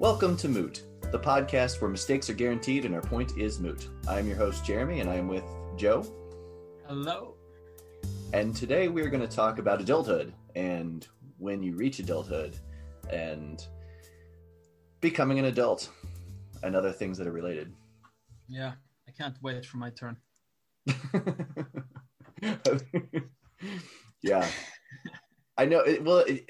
Welcome to Moot, the podcast where mistakes are guaranteed and our point is moot. I am your host, Jeremy, and I am with Joe. Hello. And today we are going to talk about adulthood and when you reach adulthood and becoming an adult and other things that are related. Yeah, I can't wait for my turn. yeah. I know. It, well, it,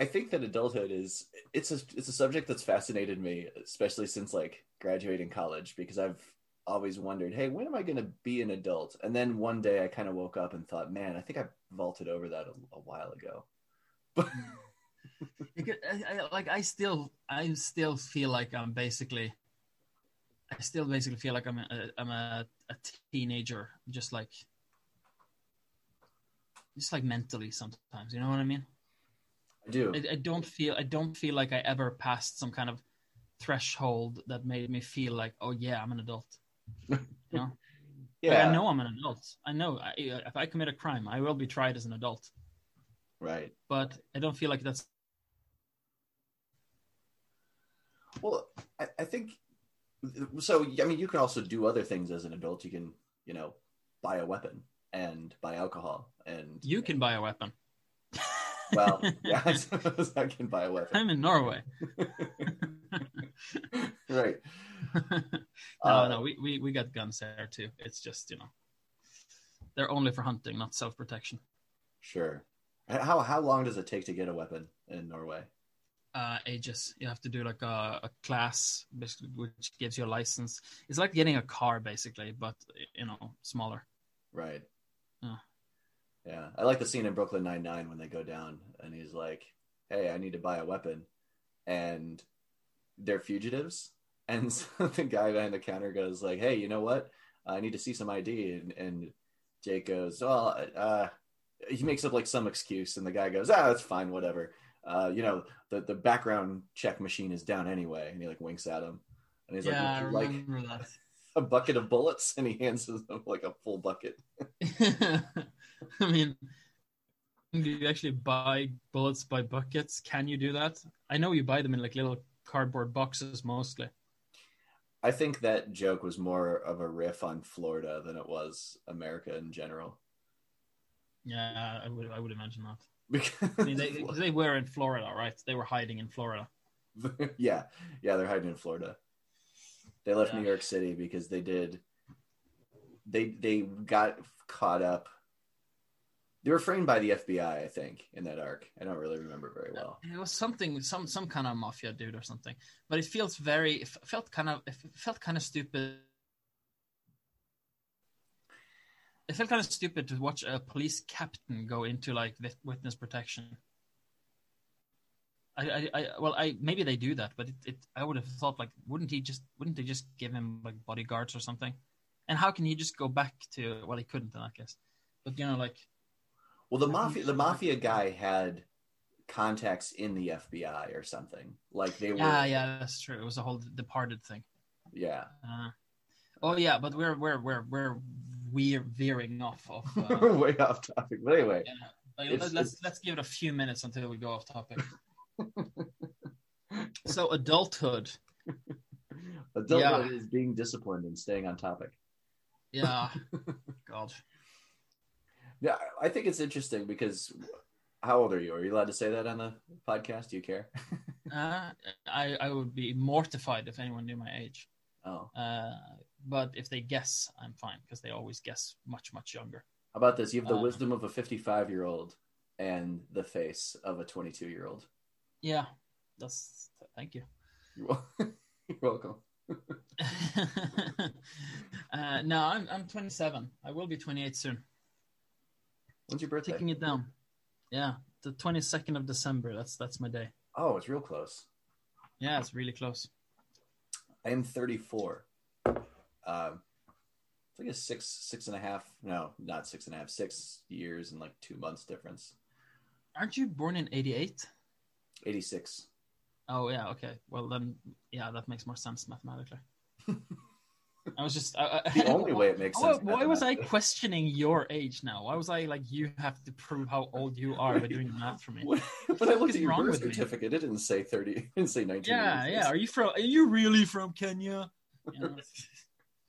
I think that adulthood is it's a it's a subject that's fascinated me, especially since like graduating college, because I've always wondered, hey, when am I going to be an adult? And then one day I kind of woke up and thought, man, I think I vaulted over that a, a while ago. But like I still I still feel like I'm basically I still basically feel like I'm a, I'm a, a teenager, just like just like mentally sometimes. You know what I mean? I do. I, I don't feel I don't feel like I ever passed some kind of threshold that made me feel like, oh yeah, I'm an adult. You know? yeah, Like, I know I'm an adult. I know I, if I commit a crime, I will be tried as an adult. right. But I don't feel like that's Well, I, I think so. I mean, you can also do other things as an adult. You can, you know, buy a weapon and buy alcohol, and you can buy a weapon. Well, yeah, I suppose I can buy a weapon. I'm in Norway. right. no, Uh, no, we, we, we got guns there too. It's just, you know, they're only for hunting, not self protection. Sure. How how long does it take to get a weapon in Norway? Uh, ages. You have to do like a, a class, which gives you a license. It's like getting a car, basically, but, you know, smaller. Right. Yeah. Yeah. I like the scene in Brooklyn Nine Nine when they go down and he's like, "Hey, I need to buy a weapon," and they're fugitives, and so the guy behind the counter goes like, "Hey, you know what? I need to see some ID," and, and Jake goes, "Well, uh," he makes up like some excuse, and the guy goes, "Ah, that's fine, whatever." Uh, you know, the the background check machine is down anyway, and he like winks at him, and he's yeah, like, "Would you like that. a bucket of bullets?" And he hands him like a full bucket. I mean, do you actually buy bullets by buckets? Can you do that? I know you buy them in like little cardboard boxes mostly. I think that joke was more of a riff on Florida than it was America in general. Yeah, I would I would imagine that. Because I mean, they they were in Florida, right? They were hiding in Florida. yeah, yeah, they're hiding in Florida. They left Yeah. New York City because they did. They they got caught up. They were framed by the FBI, I think, in that arc. I don't really remember very well. It was something, some some kind of mafia dude or something. But it feels very, it felt kind of, it felt kind of stupid. It felt kind of stupid to watch a police captain go into like witness protection. I, I, I, well, I maybe they do that, but it, it, I would have thought like, wouldn't he just, wouldn't they just give him like bodyguards or something? And how can he just go back to? Well, he couldn't in that case. But you know, like, Well, the mafia the mafia guy had contacts in the FBI or something. Like they were. yeah, yeah, that's true. It was a whole departed thing. yeah. Uh, oh yeah, but we're we're we're we're we're veering off of. Uh, Way off topic, but anyway. yeah. Like, It's- let's it's- let's give it a few minutes until we go off topic. so adulthood, Adulthood Yeah. is being disciplined and staying on topic. yeah, God, Yeah, I think it's interesting because how old are you? Are you allowed to say that on the podcast? Do you care? uh, I I would be mortified if anyone knew my age. Oh, Uh, but if they guess, I'm fine because they always guess much much younger. how about this? You have the Uh. wisdom of a 55 year old and the face of a 22 year old. Yeah, that's thank you. You're, wel- You're welcome. uh, no, I'm I'm 27. I will be 28 soon. When's your birthday? Taking it down. Yeah, the 22nd of December. That's that's my day. Oh, it's real close. Yeah, it's really close. I am 34. Um, it's like a six, six and a half. No, not six and a half. Six years and like two months difference. Aren't you born in 88? 86. Oh yeah, okay. Well then, yeah, that makes more sense mathematically. I was just I, I, The only way it makes Why, sense. why was I questioning your age now? Why was I like you have to prove how old you are by doing math for me? When when I looked at your birth with me? certificate, it didn't say thirty. It didn't say nineteen. Yeah, yeah. Are you from? Are you really from Kenya? You know,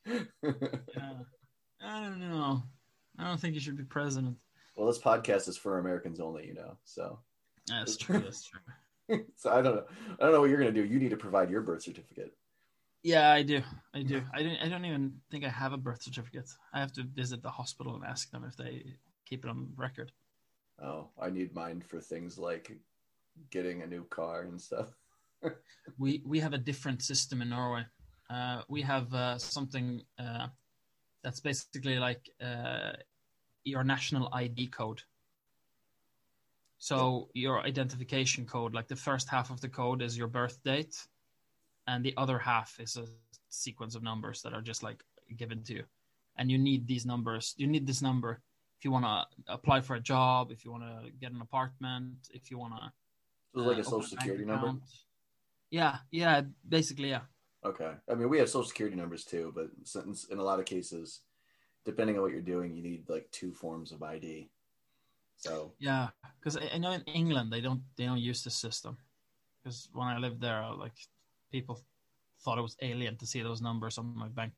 yeah. I don't know. I don't think you should be president. well, this podcast is for Americans only, you know. So, That's true. That's true. so I don't know. I don't know what you're gonna do. You need to provide your birth certificate. Yeah, I do. I do. I don't. I don't even think I have a birth certificate. I have to visit the hospital and ask them if they keep it on record. Oh, I need mine for things like getting a new car and stuff. We we have a different system in Norway. Uh, we have uh, something uh, that's basically like uh, your national ID code. So your identification code, like the first half of the code is your birth date, and the other half is a sequence of numbers that are just like given to you. And you need these numbers. You need this number if you want to apply for a job, if you want to get an apartment, if you want to So it's like uh, a social security number. Yeah, yeah, basically, yeah. Okay. I mean, we have social security numbers too, but since in a lot of cases, depending on what you're doing, you need like two forms of ID. So Yeah, because I, know in England they don't they don't use this system. Because when I lived there, I like people thought it was alien to see those numbers on my bank.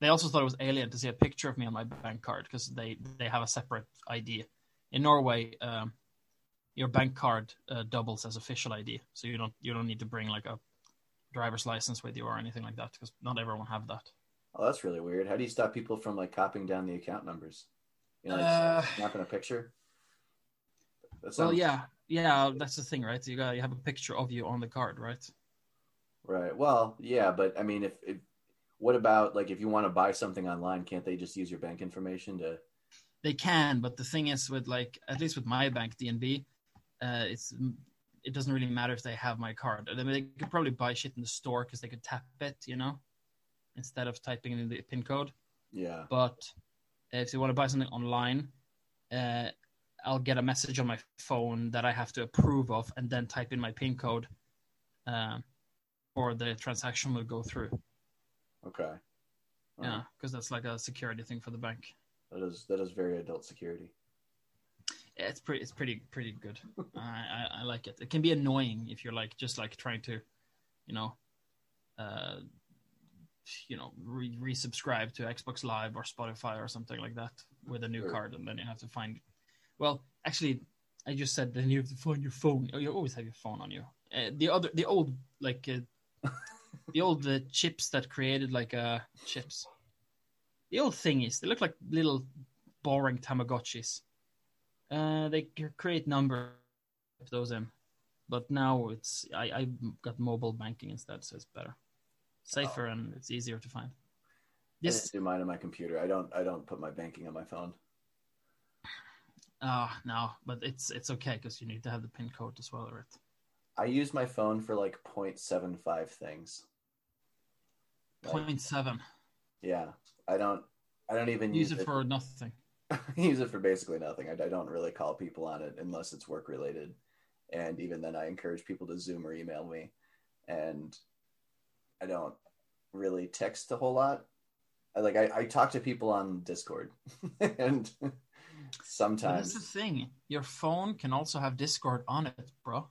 they also thought it was alien to see a picture of me on my bank card because they they have a separate ID. In Norway, um, your bank card uh, doubles as official ID, so you don't you don't need to bring like a driver's license with you or anything like that because not everyone have that. Oh, that's really weird. How do you stop people from like copying down the account numbers? You know, like, Uh, snapping a picture. That Well, yeah, yeah, that's the thing, right? You got you have a picture of you on the card, right? Right. Well, yeah, but I mean, if, if what about like if you want to buy something online, can't they just use your bank information to? They can, but the thing is, with like at least with my bank DNB, uh, it's it doesn't really matter if they have my card. I mean, they could probably buy shit in the store because they could tap it, you know, instead of typing in the pin code. Yeah. But if you want to buy something online, uh, I'll get a message on my phone that I have to approve of, and then type in my pin code, um, or the transaction will go through. Okay. Oh, Yeah, because that's like a security thing for the bank. That is that is very adult security. Yeah, it's pretty, it's pretty, pretty good. I, I, I like it. It can be annoying if you're like just like trying to, you know, uh, you know, re- resubscribe to Xbox Live or Spotify or something like that with a new Sure. card, and then you have to find. Well, actually, I just said then you have to find your phone. Oh, you always have your phone on you. Uh, the other, the old like, uh, the old uh, chips that created like uh chips. The old thing is They look like little boring Tamagotchis. Uh, they create number those in, but now it's I I got mobile banking instead, so it's better, safer, and it's easier to find. I This just do mine on my computer. I don't I don't put my banking on my phone. Ah no, but it's it's okay because you need to have the pin code as well, right? I use my phone for like 0.75 things. Like, Point seven. yeah. I don't I don't even Use it for nothing. use it for basically nothing. I, I don't really call people on it unless it's work related. And even then, I encourage people to Zoom or email me. And I don't really text a whole lot. I like I, I talk to people on Discord, and But sometimes that's the thing. Your phone can also have Discord on it, bro.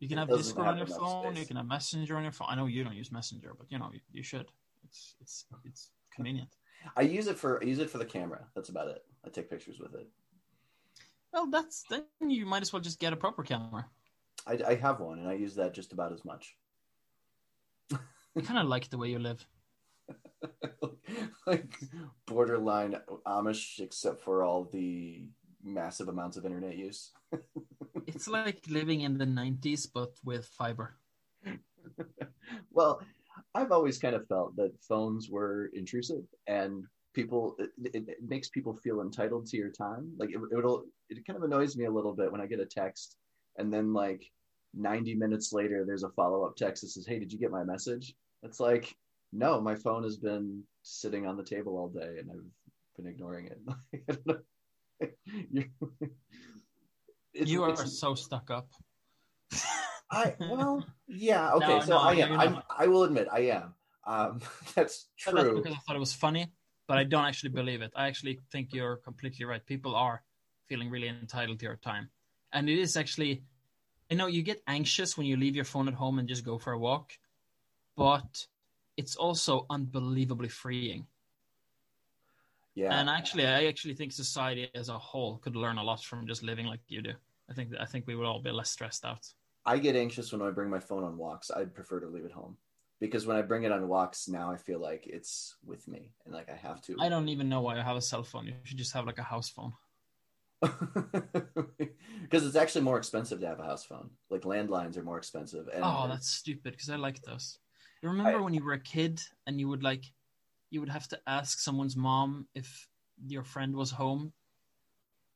You can It have Discord have on your phone. space. You can have Messenger on your phone. I know you don't use Messenger, but you know you, you should. It's it's it's convenient. I use it for I use it for the camera. That's about it. I take pictures with it. Well, that's then you might as well just get a proper camera. I, I have one, and I use that just about as much. I kind of like the way you live. like borderline Amish, except for all the massive amounts of internet use. It's like living in the '90s, but with fiber. well, I've always kind of felt that phones were intrusive and people it, it, it makes people feel entitled to your time. Like it, it'll it kind of annoys me a little bit when I get a text and then like 90 minutes later there's a follow-up text that says, "Hey, did you get my message?" It's like, "No, my phone has been sitting on the table all day and I've been ignoring it." I don't know. You're- it's- you are so stuck up. I well, yeah, okay. No, so no, I am. I'm. I will admit, I am. Um, that's But That's true. because I thought it was funny, but I don't actually believe it. I actually think you're completely right. People are feeling really entitled to your time. And it is actually, I know you get anxious when you leave your phone at home and just go for a walk, but it's also unbelievably freeing. Yeah. And actually, I actually think society as a whole could learn a lot from just living like you do. I think I think we would all be less stressed out. I get anxious when I bring my phone on walks. I'd prefer to leave it home because when I bring it on walks now, I feel like it's with me and like I have to. I don't even know why I have a cell phone. You should just have like a house phone. Because it's actually more expensive to have a house phone. Like landlines are more expensive. And Oh, that's stupid because I like those. You remember when you were a kid and you would like, you would have to ask someone's mom if your friend was home.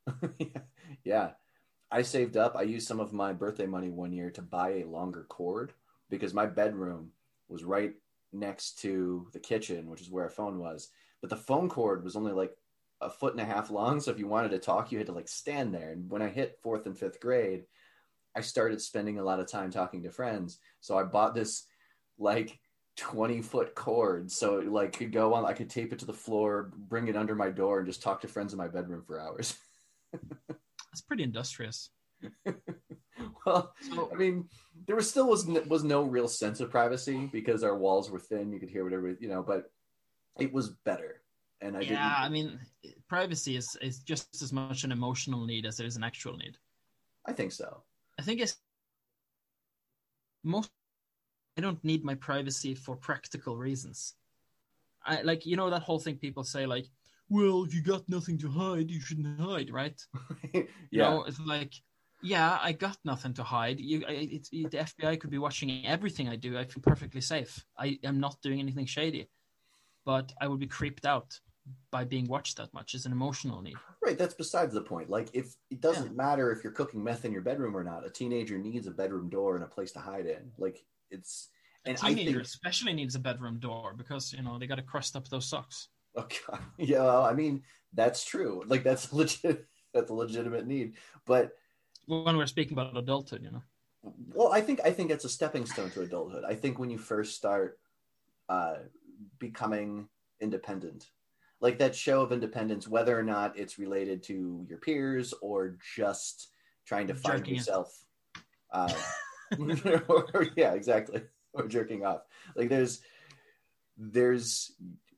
yeah. I saved up. I used some of my birthday money one year to buy a longer cord because my bedroom was right next to the kitchen, which is where a phone was. But the phone cord was only like a foot and a half long. So if you wanted to talk, you had to like stand there. And when I hit fourth and fifth grade, I started spending a lot of time talking to friends. So I bought this like 20 foot cord. So it like could go on, I could tape it to the floor, bring it under my door, and just talk to friends in my bedroom for hours. That's pretty industrious. well, So I mean, there was still was n- was no real sense of privacy because our walls were thin. You could hear whatever you know, but it was better. And I yeah, I mean, privacy is is just as much an emotional need as it is an actual need. I think so. I think it's most. I don't need my privacy for practical reasons. I like you know that whole thing people say like, well, if you got nothing to hide, you shouldn't hide, right? yeah. You know, it's like, yeah, I got nothing to hide. You, I, it's the FBI could be watching everything I do. I feel perfectly safe. I am not doing anything shady, but I would be creeped out by being watched that much. It's an emotional need. Right. That's besides the point. Like, if it doesn't matter if you're cooking meth in your bedroom or not, a teenager needs a bedroom door and a place to hide in. Like, it's. A And I teenager think. especially needs a bedroom door because you know they got to crust up those socks. Okay, Yeah. Well, I mean, that's true. Like, that's legit. That's a legitimate need. But When we're speaking about adulthood, you know. well i think i think it's a stepping stone to adulthood i think when you first start uh becoming independent like that show of independence whether or not it's related to your peers or just trying to find Jerking yourself uh yeah exactly. Or jerking off. Like there's there's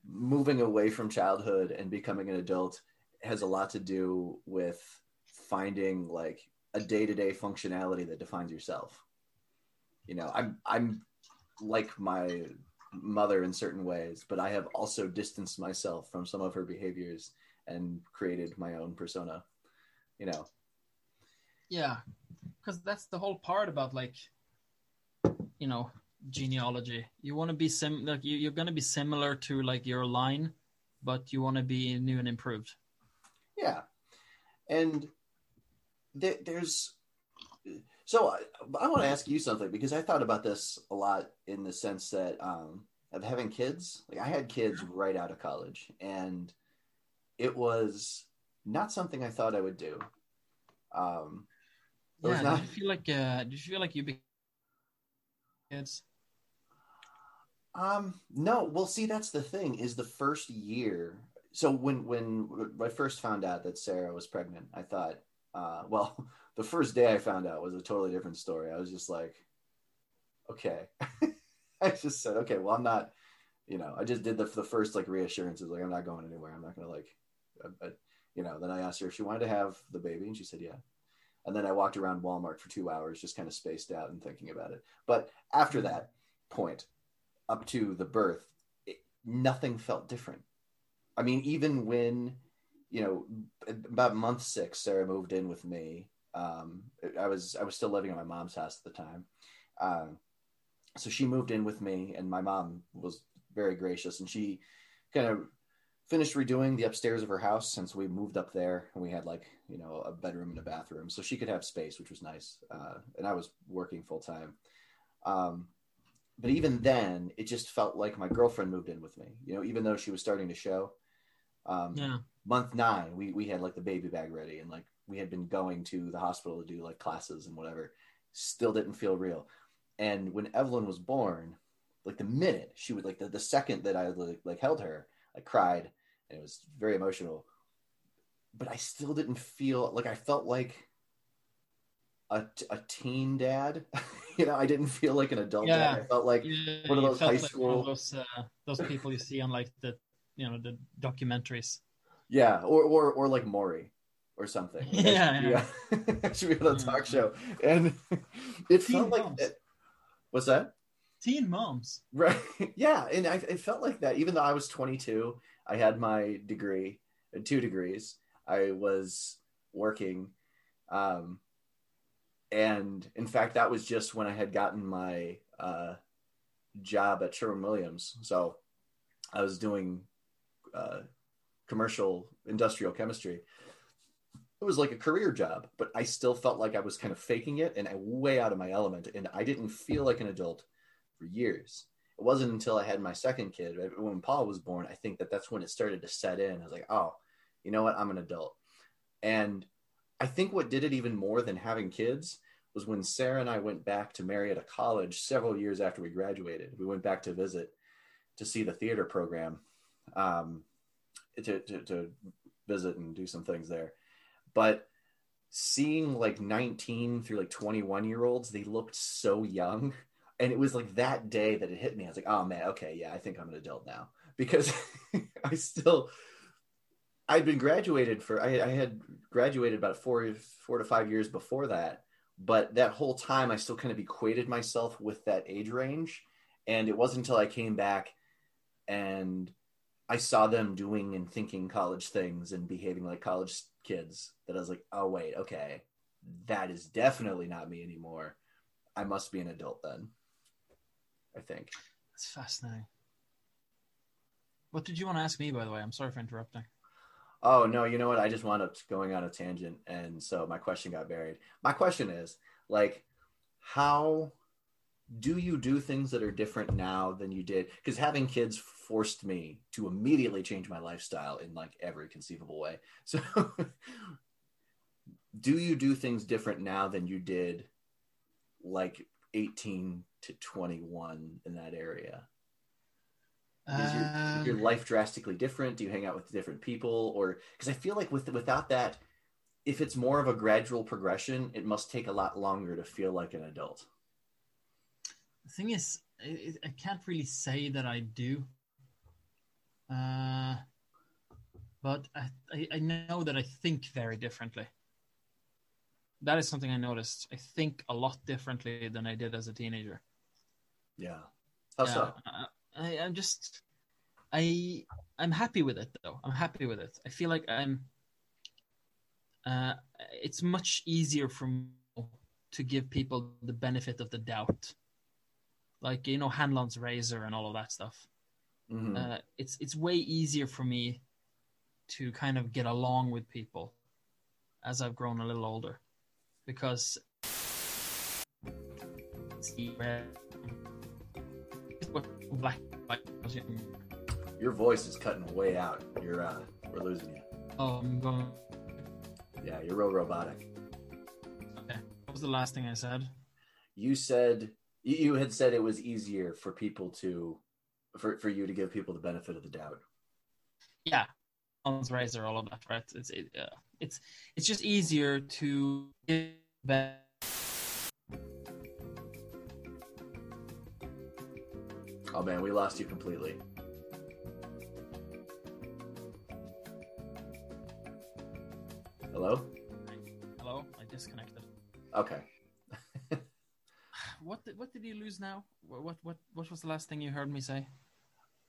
moving away from childhood and becoming an adult has a lot to do with finding like a day-to-day functionality that defines yourself. You know i'm i'm like my mother in certain ways but i have also distanced myself from some of her behaviors and created my own persona you know Yeah, because that's the whole part about like, you know, genealogy. You want to be sim like you, you're going to be similar to like your line, but you want to be new and improved. Yeah, and there, there's so I, I want to ask you something because I thought about this a lot in the sense that um, of having kids. Like I had kids right out of college, and it was not something I thought I would do. Um, Yeah, not- did you feel like uh, did you feel like you became kids? Um, no. Well, see, that's the thing. Is the first year. So when when I first found out that Sarah was pregnant, I thought, uh, well, the first day I found out was a totally different story. I was just like, okay. I just said, okay, well, I'm not. You know, I just did the the first like reassurances, like I'm not going anywhere. I'm not gonna like, uh, uh, you know. Then I asked her if she wanted to have the baby, and she said yeah. And then I walked around Walmart for two hours, just kind of spaced out and thinking about it. But after that point, up to the birth, it, nothing felt different. I mean, even when, you know, about month six, Sarah moved in with me. Um, I was I was still living at my mom's house at the time, um, so she moved in with me, and my mom was very gracious, and she kind of finished redoing the upstairs of her house since we moved up there, and we had like you know a bedroom and a bathroom, so she could have space, which was nice. Uh, and I was working full time. Um, but even then, it just felt like my girlfriend moved in with me. You know, even though she was starting to show. Um, Yeah, Month nine, we we had like the baby bag ready, and like we had been going to the hospital to do like classes and whatever. Still didn't feel real. And when Evelyn was born, like the minute she would like the, the second that I like, like held her, I cried and it was very emotional. But I still didn't feel like I felt like a, a teen dad. you know, I didn't feel like an adult Yeah. dad. I felt like Yeah, one of those high like school- those uh, those people you see on like the you know the documentaries. yeah, or or or like Maury or something. Like, I Yeah, should be, should be on a talk show, and it Teen felt like moms. that. What's that? Teen moms. Right. Yeah. And I, it felt like that. Even though I was 22, I had my degree, uh, two degrees. I was working. Um, and in fact, that was just when I had gotten my uh, job at Sherwin Williams. So I was doing uh, commercial industrial chemistry. It was like a career job, but I still felt like I was kind of faking it and I way out of my element. And I didn't feel like an adult for years. It wasn't until I had my second kid, when Paul was born, I think that that's when it started to set in. I was like, oh, you know what? I'm an adult. And I think what did it even more than having kids was when Sarah and I went back to Marietta College several years after we graduated. We went back to visit to see the theater program, um, to, to, to visit and do some things there. But seeing like 19 through like 21 year olds, they looked so young and it was like that day that it hit me. I was like, oh man, okay, yeah, I think I'm an adult now because I still, I'd been graduated for, I, I had graduated about four, four to five years before that. But that whole time, I still kind of equated myself with that age range. And it wasn't until I came back and I saw them doing and thinking college things and behaving like college kids that I was like, oh, wait, okay, that is definitely not me anymore. I must be an adult then. I think. That's fascinating. What did you want to ask me, by the way? I'm sorry for interrupting. Oh no, you know what? I just wound up going on a tangent, and so my question got buried. My question is like, how do you do things that are different now than you did? Because having kids forced me to immediately change my lifestyle in like every conceivable way. So, do you do things different now than you did, like eighteen to twenty one in that area? Is your, is your Um, life drastically different? Do you hang out with different people, or because I feel like with without that, if it's more of a gradual progression, it must take a lot longer to feel like an adult. the thing is, I, I can't really say that I do. Uh, but I, I know that I think very differently. That is something I noticed. I think a lot differently than I did as a teenager. Yeah. How Yeah, so? I, I'm just, I, I'm happy with it though. I'm happy with it. I feel like I'm. Uh, it's much easier for me to give people the benefit of the doubt, like you know Hanlon's razor and all of that stuff. Mhm. Uh, it's it's way easier for me to kind of get along with people as I've grown a little older, because Your voice is cutting way out. You're uh, we're losing you. Oh, I'm going. Yeah, you're real robotic. Okay. What was the last thing I said? You said you, had said it was easier for people to for for you to give people the benefit of the doubt. Yeah, Hanlon's razor, all of that, right? It's it, uh, it's it's just easier to give Oh man, we lost you completely. Hello? Hello, I disconnected. Okay. What did, what did you lose now? What what what was the last thing you heard me say?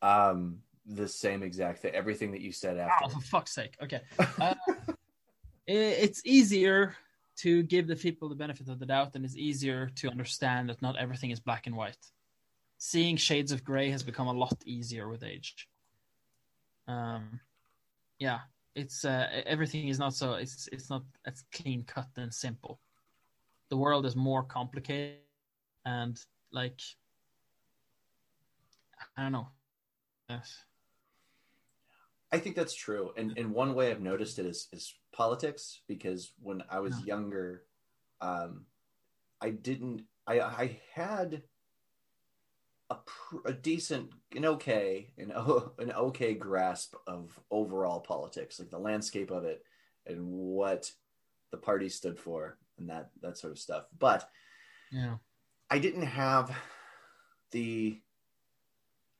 Um the same exact thing. Everything that you said Oh, after. for fuck's sake! Okay, uh, it's easier to give the people the benefit of the doubt, and it's easier to understand that not everything is black and white. Seeing shades of gray has become a lot easier with age. Um, yeah, it's uh, everything is not so it's it's not as clean cut and simple. The world is more complicated, and like I don't know. Yes. I think that's true. And and one way I've noticed it is is politics because when I was Yeah. younger, um, I didn't I I had a, pr- a decent, an okay, an, o- an okay grasp of overall politics, like the landscape of it and what the party stood for and that that sort of stuff. But Yeah. I didn't have the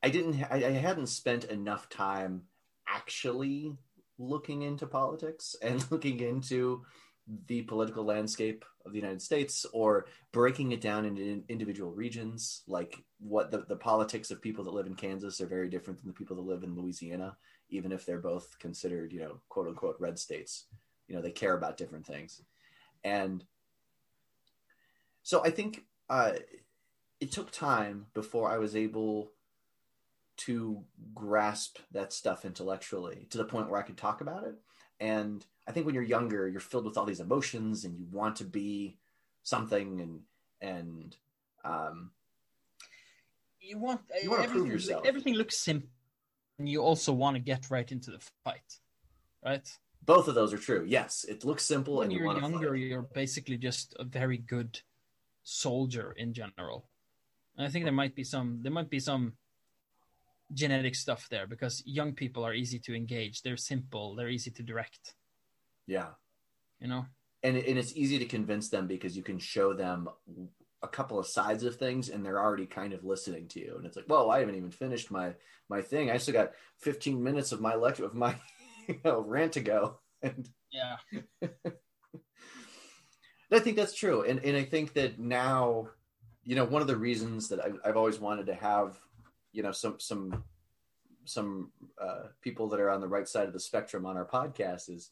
I didn't I, I hadn't spent enough time actually looking into politics and looking into the political landscape of the United States or breaking it down into in- individual regions. Like what the, the politics of people that live in Kansas are very different than the people that live in Louisiana even if they're both considered you know quote unquote red states. You know they care about different things. And so I think uh, it took time before I was able to grasp that stuff intellectually to the point where I could talk about it. And I think when you're younger, you're filled with all these emotions and you want to be something and and um, You want You wanna prove everything, yourself. everything looks simple, and you also want to get right into the fight, right? both of those are true. Yes, it looks simple when and you you're want younger, fight. you're basically just a very good soldier in general. And I think there might be some there might be some genetic stuff there because young people are easy to engage. They're simple. They're easy to direct. Yeah. You know. and, and it's easy to convince them because you can show them a couple of sides of things and they're already kind of listening to you and it's like whoa i haven't even finished my my thing i still got 15 minutes of my lecture of my you know rant to go and Yeah. i think that's true and and i think that now you know one of the reasons that i've, I've always wanted to have you know some some some uh, people that are on the right side of the spectrum on our podcast is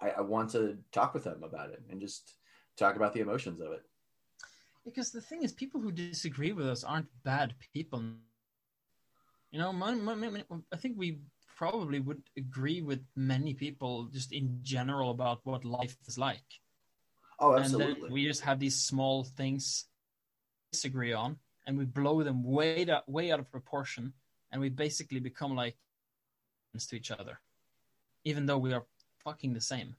I, I want to talk with them about it and just talk about the emotions of it Because the thing is, people who disagree with us aren't bad people. You know, my, my, my, I think we probably would agree with many people just in general about what life is like. oh and absolutely then we just have these small things disagree on and we blow them way out, way out of proportion and we basically become like to each other even though we are fucking the same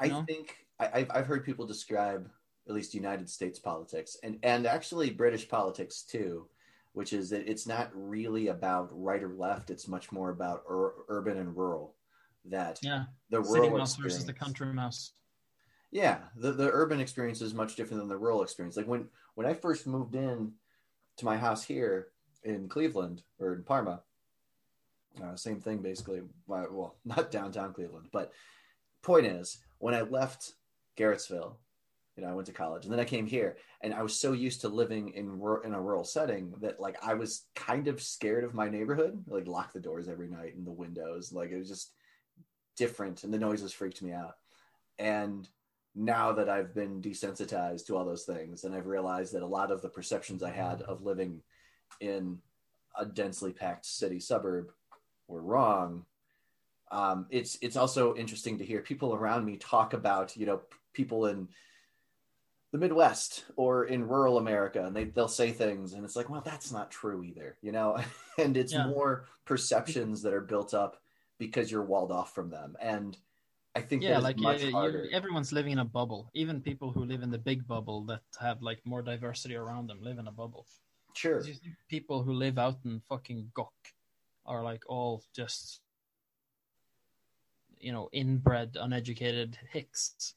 I know? think I, I've, I've heard people describe at least United States politics and, and actually British politics too, which is that it's not really about right or left. It's much more about ur- urban and rural. That yeah the city rural mouse versus the country mouse Yeah, the, the urban experience is much different than the rural experience. Like when when I first moved in to my house here in Cleveland or in Parma, uh, same thing basically. Well, not downtown Cleveland, but point is, when I left Garrettsville, you know, I went to college, and then I came here, and I was so used to living in in a rural setting that like I was kind of scared of my neighborhood. Like lock the doors every night and the windows, like it was just different, and the noises freaked me out. And now that I've been desensitized to all those things, and I've realized that a lot of the perceptions I had of living in a densely packed city suburb were wrong. Um, it's it's also interesting to hear people around me talk about you know p- people in the Midwest or in rural America, and they they'll say things, and it's like, well, that's not true either, you know. and it's Yeah. more perceptions that are built up because you're walled off from them, and I think yeah like much you, you, everyone's living in a bubble. Even people who live in the big bubble that have like more diversity around them live in a bubble. Sure. people who live out in fucking Gok are like all just you know inbred uneducated hicks.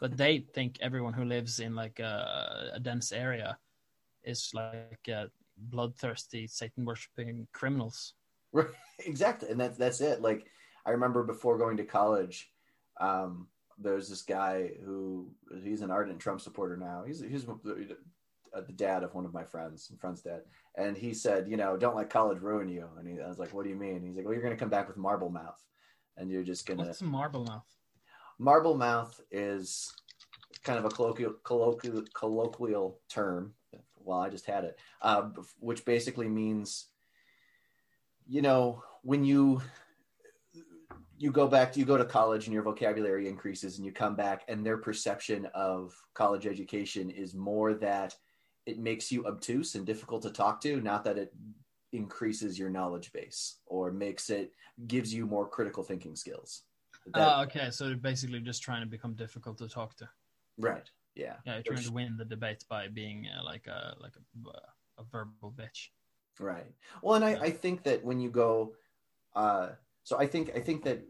But they think everyone who lives in like a, a dense area is like uh, bloodthirsty satan worshipping criminals. Right, exactly, and that's that's it. Like I remember before going to college, um, there's this guy who he's an ardent Trump supporter now. He's he's the, the dad of one of my friends, my friend's dad, and he said, you know, don't let college ruin you. And he, I was like, what do you mean? He's like, well, you're going to come back with marble mouth, and you're just gonna what's marble mouth marble mouth is kind of a colloquial colloquial, colloquial term. Well, I just had it, uh, which basically means, you know, when you you go back, you go to college and your vocabulary increases, and you come back, and their perception of college education is more that it makes you obtuse and difficult to talk to, not that it increases your knowledge base or makes it gives you more critical thinking skills. That- Ah, okay so basically just trying to become difficult to talk to right. Yeah. yeah you're trying to win the debate by being uh, like a like a, a verbal bitch. Right. Well, and I, Yeah. I think that when you go, uh, so I think I think that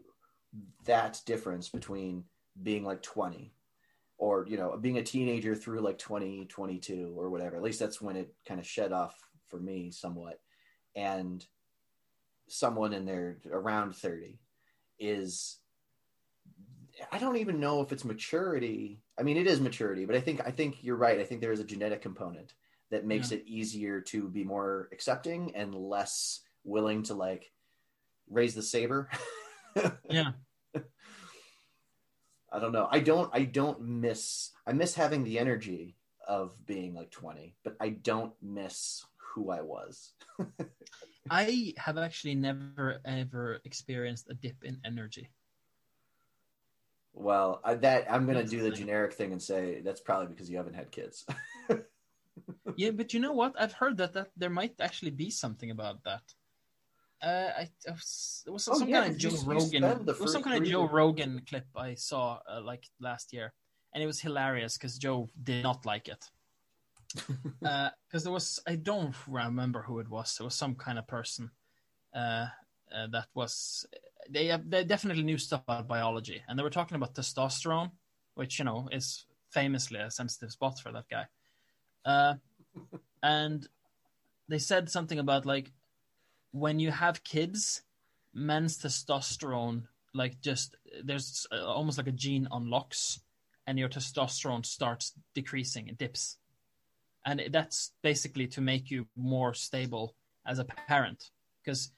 that difference between being like 20 or you know being a teenager through like 20 22 or whatever at least that's when it kind of shed off for me somewhat. And someone in there around 30 is i don't even know if it's maturity. I mean it is maturity but i think i think you're right. I think there is a genetic component that makes it easier to be more accepting and less willing to like raise the saber Yeah. I don't know. I don't I don't miss I miss having the energy of being like 20, but I don't miss who I was. I have actually never ever experienced a dip in energy. Well, I, that I'm going to do the the generic thing and say that's probably because you haven't had kids. Yeah, but you know what? I've heard that, that there might actually be something about that. Uh, I, I was, it was Oh, some yeah, kind of Joe Rogan. It was some kind of Joe Rogan clip I saw uh, like last year, and it was hilarious because Joe did not like it. Because there was, I don't remember who it was. It was some kind of person uh, uh, that was. They have, they definitely knew stuff about biology, and they were talking about testosterone, which you know is famously a sensitive spot for that guy. Uh, and they said something about like when you have kids, men's testosterone like just there's uh, almost like a gene unlocks, and your testosterone starts decreasing, it dips, and that's basically to make you more stable as a parent. Because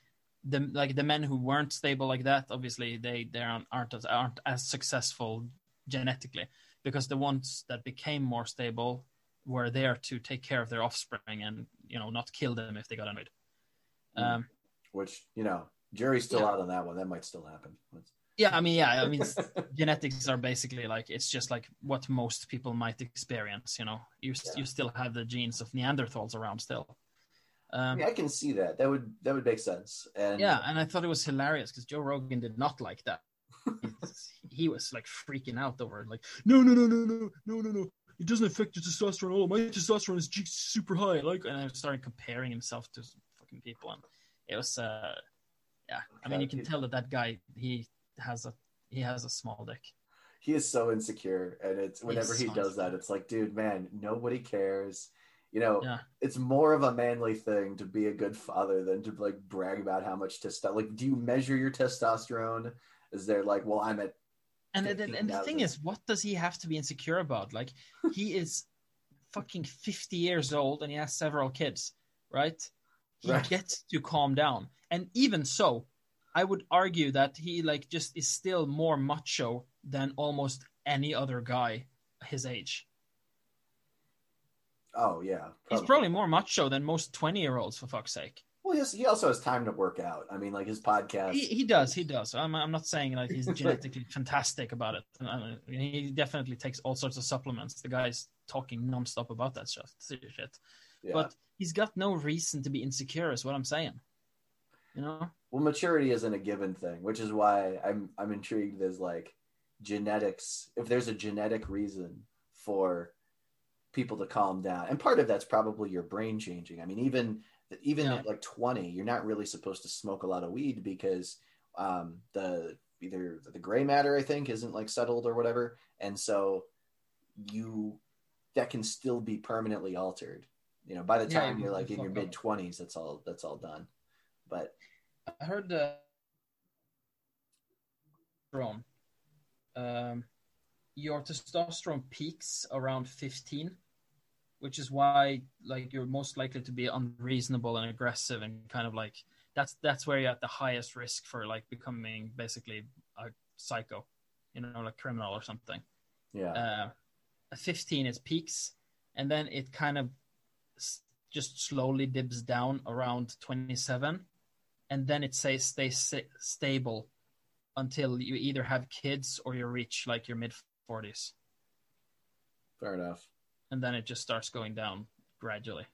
the like the men who weren't stable like that obviously they they aren't as, aren't as successful genetically. Because the ones that became more stable were there to take care of their offspring and you know not kill them if they got annoyed. Um, Which, you know, jury's still Yeah. out on that one. That might still happen. yeah, I mean, yeah, I mean, genetics are basically like it's just like what most people might experience. You know, you Yeah. you still have the genes of Neanderthals around still. Um, mean, I can see that. That would that would make sense. And yeah, and I thought it was hilarious because Joe Rogan did not like that. He was like freaking out over it, like, no, no, no, no, no, no, no, no. It doesn't affect your testosterone at all. My testosterone is super high. Like, and I started comparing himself to fucking people, and it was, uh, yeah. I mean, you can tell that that guy he has a he has a small dick. he is so insecure and it's whenever he so does that it's like dude man nobody cares you know Yeah. it's more of a manly thing to be a good father than to like brag about how much testosterone like do you measure your testosterone is there like well i'm at And, and, and the thing is, what does he have to be insecure about? Like, he is fucking 50 years old and he has several kids, right? He Right. gets to calm down. And even so, I would argue that he, like, just is still more macho than almost any other guy his age. oh yeah He's probably more macho than most 20 year olds, for fuck's sake. Well he, has, he also has time to work out i mean like his podcast He, he does, he does. I'm, I'm not saying like he's genetically fantastic about it. I mean, he definitely takes all sorts of supplements. The guy's talking nonstop about that stuff, shit. yeah. But he's got no reason to be insecure, is what I'm saying. You know? well maturity isn't a given thing which is why i'm i'm intrigued there's like genetics if there's a genetic reason for people to calm down and part of that's probably your brain changing i mean even even Yeah. at like 20 you're not really supposed to smoke a lot of weed because um the either the gray matter i think isn't like settled or whatever. And so you that can still be permanently altered. You know by the time you you're like in your mid 20s that's all that's all done. But I heard testosterone. Um, your testosterone peaks around 15, which is why like you're most likely to be unreasonable and aggressive and kind of like that's that's where you're at the highest risk for like becoming basically a psycho, you know, like criminal or something. yeah. Uh, 15 is peaks and then it kind of just slowly dips down around 27 and then it stays stays sta- stable until you either have kids or you reach like your mid 40s fair enough and then it just starts going down gradually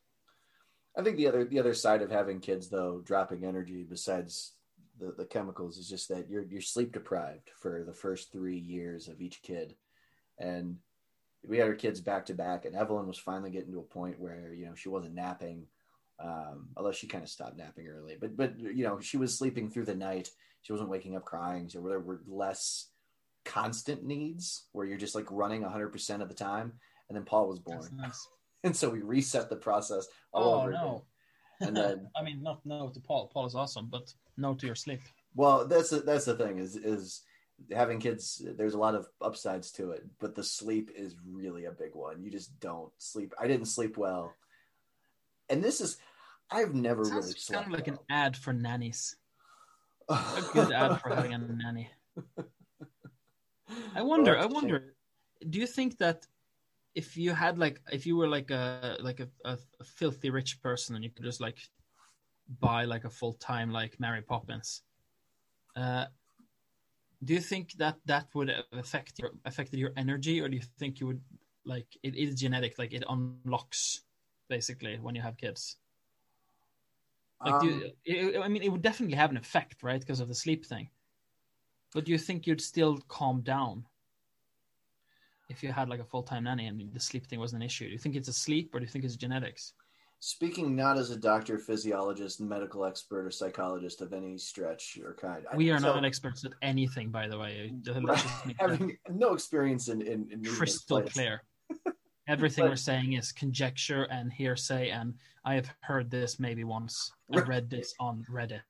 I think the other the other side of having kids though dropping energy besides the, the chemicals is just that you're you're sleep deprived for the first three years of each kid, and we had our kids back to back, and Evelyn was finally getting to a point where you know she wasn't napping Um, although she kind of stopped napping early, but but you know she was sleeping through the night. She wasn't waking up crying. So there were less constant needs where you're just like running 100% of the time. And then Paul was born. Nice. And so we reset the process all Oh over again. no! And then I mean, not no to Paul. Paul is awesome, but no to your sleep. Well, that's the, that's the thing is is having kids. There's a lot of upsides to it, but the sleep is really a big one. You just don't sleep. I didn't sleep well, and this is I've never Sounds really kind slept of like an ad for nannies. A good ad for having a nanny. I wonder. Well, I that's a shame. wonder. Do you think that if you had like, if you were like a like a, a, a filthy rich person and you could just like buy like a full time like Mary Poppins, uh, do you think that that would affect your affected your energy, or do you think you would like it is genetic, like it unlocks basically when you have kids? Like, do Um, you, it, I mean, it would definitely have an effect, right, because of the sleep thing. But do you think you'd still calm down if you had like a full time nanny and the sleep thing wasn't an issue? Do you think it's a sleep, or do you think it's genetics? Speaking not as a doctor, physiologist, medical expert, or psychologist of any stretch or kind. I- We are so- not experts at anything, by the way. Let's just make that having no experience in in, in crystal clear. Everything But- we're saying is conjecture and hearsay, and I have heard this maybe once. I read this on Reddit.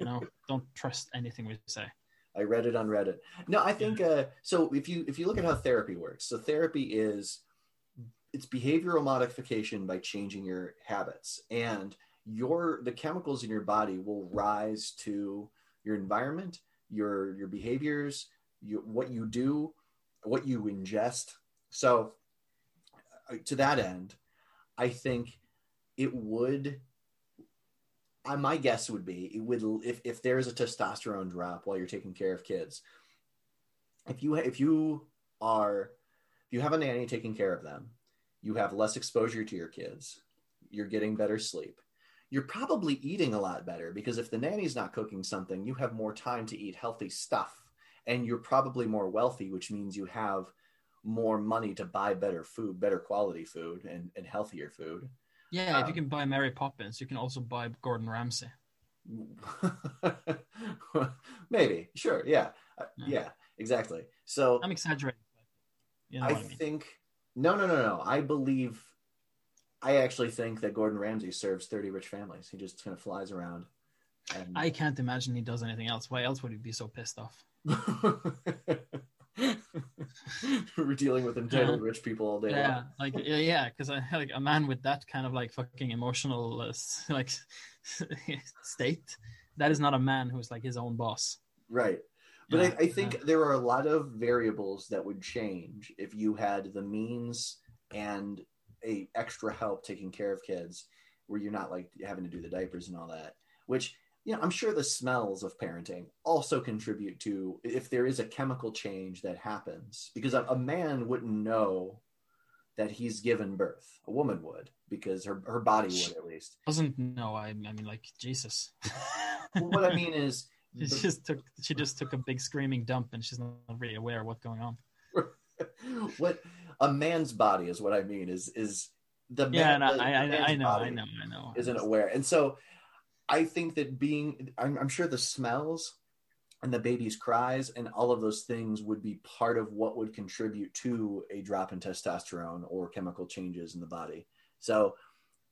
You know, don't trust anything we say. I read it on Reddit. No, I think uh, so. If you if you look at how therapy works, so therapy is it's behavioral modification by changing your habits, and your the chemicals in your body will rise to your environment, your your behaviors, you, what you do, what you ingest. So uh, to that end, I think it would uh, my guess would be it would if, if there's a testosterone drop while you're taking care of kids if you if you are if you have a nanny taking care of them you have less exposure to your kids you're getting better sleep you're probably eating a lot better because if the nanny's not cooking something you have more time to eat healthy stuff and you're probably more wealthy which means you have more money to buy better food better quality food and, and healthier food Yeah, if Um, you can buy Mary Poppins, you can also buy Gordon Ramsay. Maybe, sure, yeah, Uh, Yeah. yeah, exactly. So I'm exaggerating. but You know I I mean? think no, no, no, no. I believe. I actually think that Gordon Ramsay serves thirty rich families. He just kind of flies around. And... I can't imagine he does anything else. Why else would he be so pissed off? We're dealing with entitled rich people all day Yeah, long. like yeah, yeah, because I like a man with that kind of like fucking emotional uh, like state. That is not a man who's like his own boss. Right. But Yeah, I, I think there are a lot of variables that would change if you had the means and a extra help taking care of kids where you're not like having to do the diapers and all that which you know i'm sure the smells of parenting also contribute to if there is a chemical change that happens because a, a man wouldn't know that he's given birth a woman would because her, her body would at least doesn't know. I, I mean, like Jesus. well, what i mean is she the- just took she just took a big screaming dump, and she's not really aware of what's going on. what a man's body is what I mean is is the Yeah, man, no, the- I, the I, I know, I know, I know. isn't aware, and so I think that being I'm, I'm sure the smells and the baby's cries and all of those things would be part of what would contribute to a drop in testosterone or chemical changes in the body. So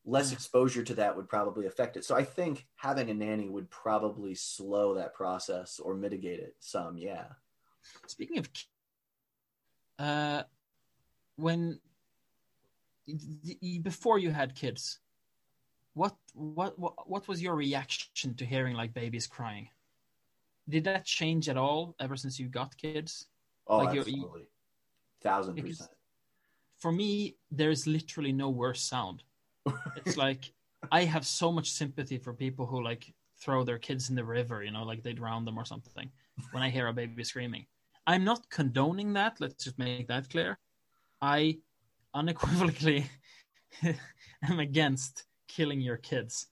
less exposure to that would probably affect it. So I think having a nanny would probably slow that process or mitigate it some. Yeah. Speaking of, uh, when before you had kids, what what what what was your reaction to hearing like babies crying? Did that change at all ever since you got kids? Oh, Like absolutely. thousand percent. For me, there's literally no worse sound. It's like I have so much sympathy for people who like throw their kids in the river, you know, like they drown them or something. When I hear a baby screaming, I'm not condoning that. Let's just make that clear. I unequivocally am against killing your kids,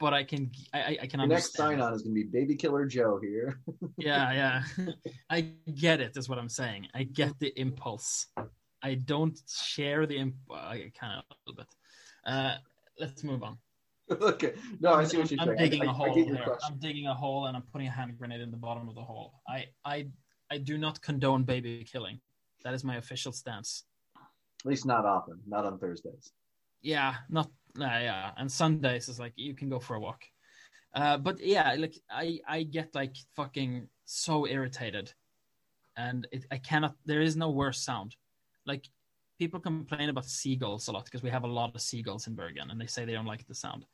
but I can I, I- I can Your next sign on is going to be Baby Killer Joe here. Yeah, yeah. I get it. Is what I'm saying. I get the impulse. I don't share the imp. I kind of a little bit. Uh, let's move on. okay. No, I see what you're I'm saying. digging I, a I- I hole here. I'm digging a hole and I'm putting a hand grenade in the bottom of the hole. I, I, I do not condone baby killing. That is my official stance. At least not often. Not on Thursdays. Yeah, not nah, yeah. And Sundays is like you can go for a walk. Uh, but yeah, like I, I get like fucking so irritated, and it, I cannot. There is no worse sound. Like people complain about seagulls a lot because we have a lot of seagulls in Bergen, and they say they don't like the sound.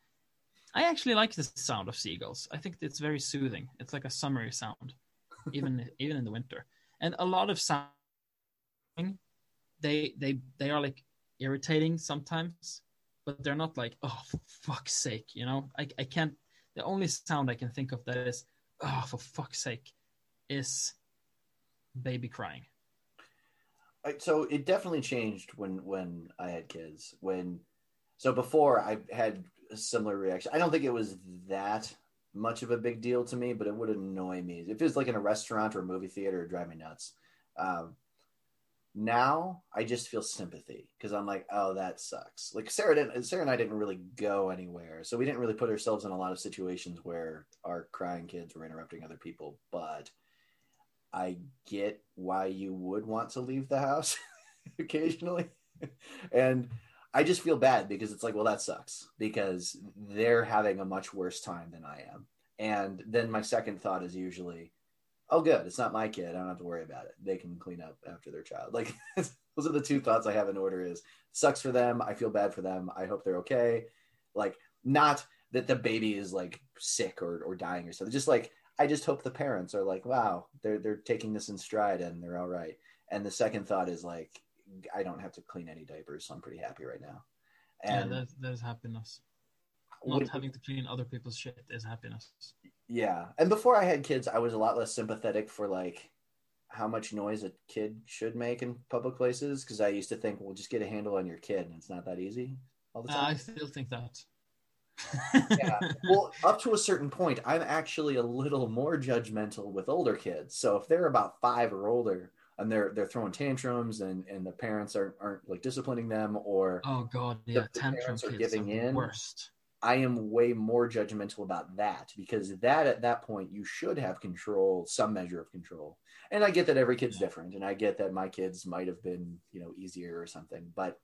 I actually like the sound of seagulls. I think it's very soothing. It's like a summery sound, even even in the winter. And a lot of sound, they they they are like irritating sometimes, but they're not like oh for fuck's sake, you know. I I can't. The only sound I can think of that is oh for fuck's sake, is baby crying. So it definitely changed when when I had kids. When so before I had a similar reaction. I don't think it was that much of a big deal to me, but it would annoy me if it was like in a restaurant or a movie theater. It'd drive me nuts. Um, now I just feel sympathy because I'm like, oh, that sucks. Like Sarah didn't. Sarah and I didn't really go anywhere, so we didn't really put ourselves in a lot of situations where our crying kids were interrupting other people. But I get why you would want to leave the house occasionally. and I just feel bad because it's like, well, that sucks because they're having a much worse time than I am. And then my second thought is usually, oh, good, it's not my kid. I don't have to worry about it. They can clean up after their child. Like those are the two thoughts I have in order is sucks for them. I feel bad for them. I hope they're okay. Like not that the baby is like sick or, or dying or something. Just like I just hope the parents are like, wow, they're they're taking this in stride and they're all right. And the second thought is like, I don't have to clean any diapers, so I'm pretty happy right now. And yeah, there's, there's happiness. Not having to clean other people's shit is happiness. Yeah, and before I had kids, I was a lot less sympathetic for like how much noise a kid should make in public places because I used to think, well, just get a handle on your kid, and it's not that easy all the Uh, I still think that. yeah. Well, up to a certain point, I'm actually a little more judgmental with older kids. So if they're about five or older and they're they're throwing tantrums and and the parents aren't aren't like disciplining them or Oh god, yeah, the tantrum parents are kids giving the in. Worst. I am way more judgmental about that because that at that point you should have control, some measure of control. And I get that every kid's different, and I get that my kids might have been, you know, easier or something, but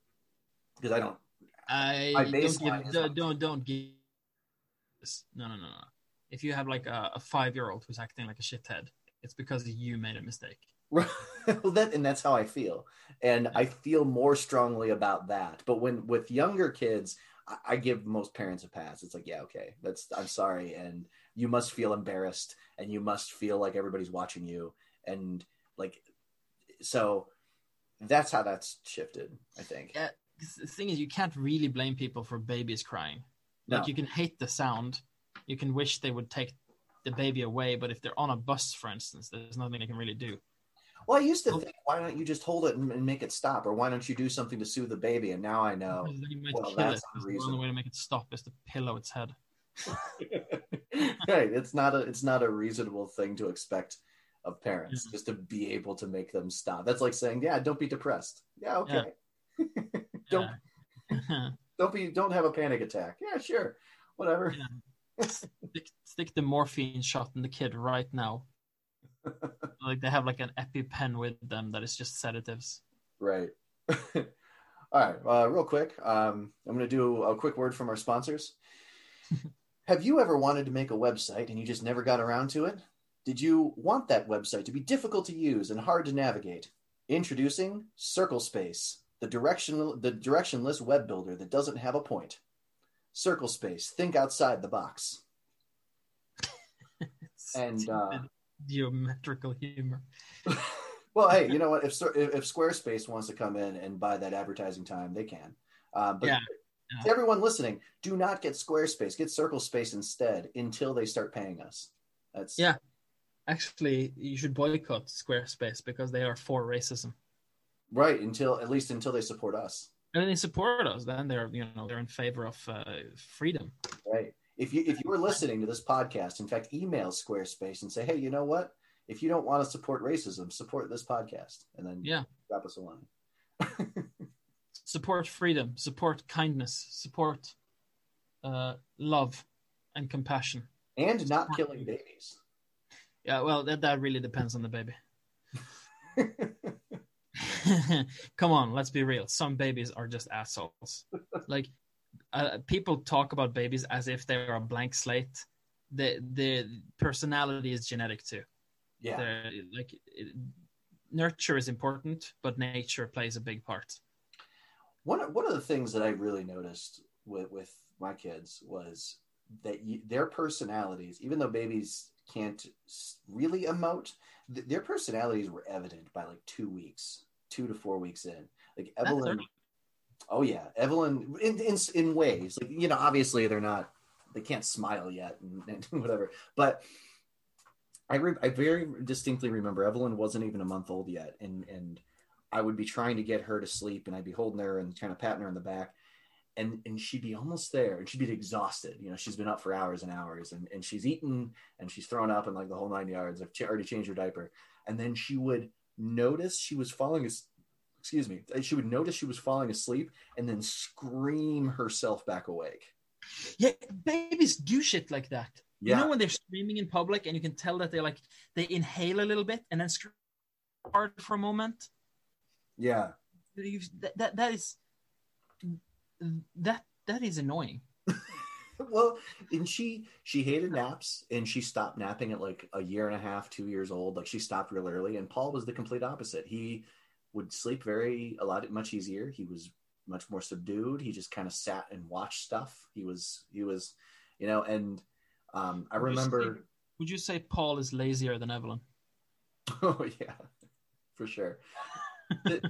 because I don't. I don't give don't don't, don't give. this- No, no, no, no. If you have like a, a five year old who's acting like a shithead, it's because you made a mistake. well, that and that's how I feel, and I feel more strongly about that. But when with younger kids, I, I give most parents a pass. It's like, yeah, okay, that's I'm sorry, and you must feel embarrassed, and you must feel like everybody's watching you, and like, so that's how that's shifted. I think. Yeah, the thing is, you can't really blame people for babies crying. Like you can hate the sound, you can wish they would take the baby away, but if they're on a bus, for instance, there's nothing they can really do. Well, I used to Oh. think, why don't you just hold it and, and make it stop, or why don't you do something to soothe the baby? And now I know. Because then you well, it. that's The only way to make it stop is to pillow its head. right, it's not a it's not a reasonable thing to expect of parents Yeah. just to be able to make them stop. That's like saying, yeah, don't be depressed. Yeah, okay. Don't don't be don't have a panic attack. Yeah, sure, whatever. Yeah. stick, stick the morphine shot in the kid right now. like they have like an EpiPen with them that is just sedatives. Right. All right. Uh, real quick, um, I'm going to do a quick word from our sponsors. Have you ever wanted to make a website and you just never got around to it? Did you want that website to be difficult to use and hard to navigate? Introducing Circle Space, the direction the directionless web builder that doesn't have a point. Circle Space, think outside the box. And, uh, geometrical humor. well, hey, you know what? If if if Squarespace wants to come in and buy that advertising time, they can. Um, but Yeah, to everyone listening, do not get Squarespace. Get Circle Space instead until they start paying us. That's Yeah. Actually, you should boycott Squarespace because they are for racism. right. Until at least until they support us. And then they support us. Then they're you know they're in favor of uh, freedom. Right. If you if you are listening to this podcast, in fact, email Squarespace and say, hey, you know what? If you don't want to support racism, support this podcast, and then Yeah. drop us a line. Support freedom. Support kindness. Support uh, love and compassion. and not killing babies. Yeah, well, that that really depends on the baby. Come on, let's be real. Some babies are just assholes. like uh, people talk about babies as if they're a blank slate. The the personality is genetic too. yeah, They're, like it, nurture is important, but nature plays a big part. one of, one of the things that I really noticed with with my kids was that you, their personalities, even though babies can't really emote, th- their personalities were evident by like two weeks, two to four weeks in. Like Evelyn. Oh yeah, Evelyn, in, in in ways like you know, obviously they're not, they can't smile yet and, and whatever, but. I, re- I very distinctly remember Evelyn wasn't even a month old yet, and and I would be trying to get her to sleep, and I'd be holding her and kind of patting her in the back, and and she'd be almost there, and she'd be exhausted. You know, she's been up for hours and hours, and and she's eaten, and she's thrown up, and like the whole nine yards. I've ch- already changed her diaper, and then she would notice she was falling. As- excuse me. She would notice she was falling asleep, and then scream herself back awake. Yeah, babies do shit like that. Yeah, You know when they're screaming in public and you can tell that they like they inhale a little bit and then scream hard for a moment. yeah. That, that that is that that is annoying. well and she she hated naps and she stopped napping at like a year and a half two years old like she stopped real early and paul was the complete opposite he would sleep very a lot much easier. He was much more subdued. He just kind of sat and watched stuff. He was he was you know and um i Would you remember say- Would you say Paul is lazier than Evelyn? oh yeah for sure. The-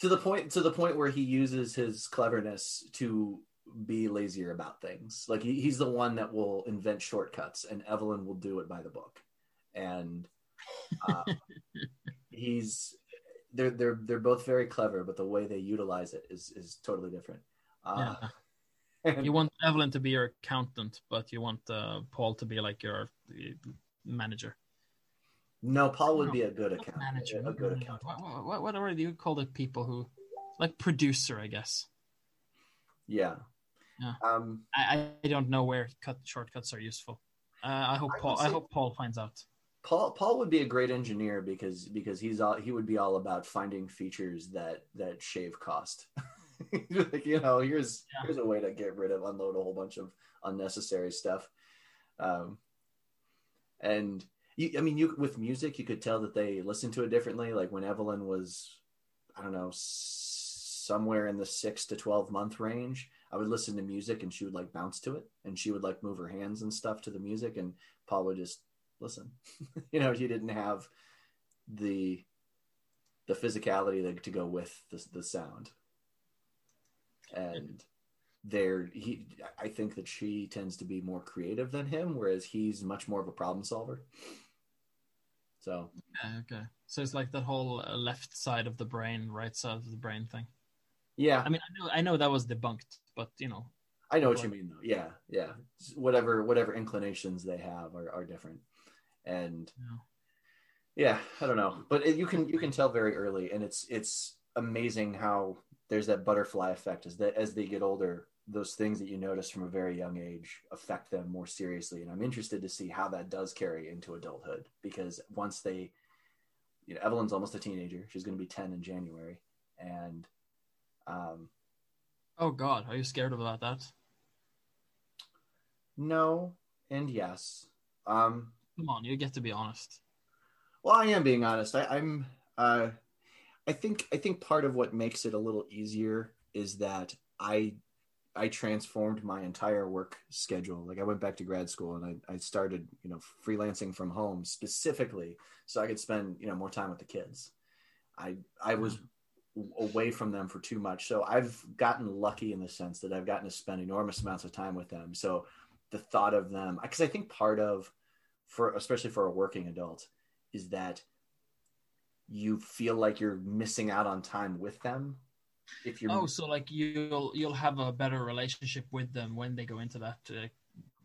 to the point to the point where he uses his cleverness to be lazier about things. Like he, he's the one that will invent shortcuts and evelyn will do it by the book. And uh, he's they're they're they're both very clever but the way they utilize it is is totally different uh, You want Evelyn to be your accountant, but you want uh, Paul to be like your uh, manager. no paul would No, be a good Not accountant manager. a good accountant What, what, what are you call it? People who like producer, I guess. yeah Yeah. um I, I don't know where cut shortcuts are useful. Uh, I hope I Paul. would I hope Paul finds out. Paul Paul would be a great engineer because because he's all he would be all about finding features that that shave cost. like, you know, here's Yeah. here's a way to get rid of unload a whole bunch of unnecessary stuff. Um, and you, I mean, you with music, you could tell that they listen to it differently. Like when Evelyn was, I don't know, s- somewhere in the six to twelve month range, I would listen to music and she would like bounce to it, and she would like move her hands and stuff to the music, and Paul would just listen. you know, she didn't have the the physicality to, to go with the the sound, and there he I think that she tends to be more creative than him, whereas he's much more of a problem solver. So Yeah, okay. So it's like that whole uh, left side of the brain, right side of the brain thing. yeah, I mean, I know, I know that was debunked, but you know, I know what you mean though. Yeah, yeah. Whatever whatever inclinations they have are, are different. And Yeah. I don't know. But it, you can you can tell very early and it's it's amazing how there's that butterfly effect as that as they get older, those things that you notice from a very young age affect them more seriously. And I'm interested to see how that does carry into adulthood because once they you know, Evelyn's almost a teenager. She's going to be 10 in January. And um oh god, are you scared about that? no and yes. Um Come on, you get to be honest. Well, I am being honest. I, I'm. Uh, I think. I think part of what makes it a little easier is that I, I transformed my entire work schedule. Like I went back to grad school and I, I started, you know, freelancing from home specifically so I could spend, you know, more time with the kids. I I was away from them for too much, so I've gotten lucky in the sense that I've gotten to spend enormous amounts of time with them. So the thought of them, because I think part of for especially for a working adult is that you feel like you're missing out on time with them if you're Oh, so like you'll you'll have a better relationship with them when they go into that uh,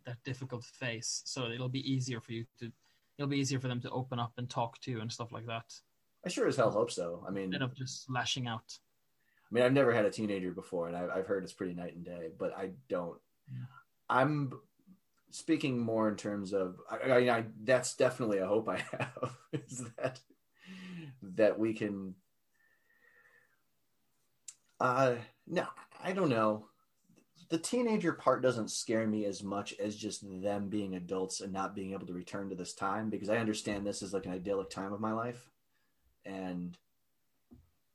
that difficult phase. So it'll be easier for you to it'll be easier for them to open up and talk to you and stuff like that i sure as hell hope so i mean instead of just lashing out. i mean i've never had a teenager before and i've, I've heard it's pretty night and day but i don't Yeah. I'm speaking more in terms of I, I, I that's definitely a hope I have is that that we can uh no I don't know. The teenager part doesn't scare me as much as just them being adults and not being able to return to this time because I understand this is like an idyllic time of my life. And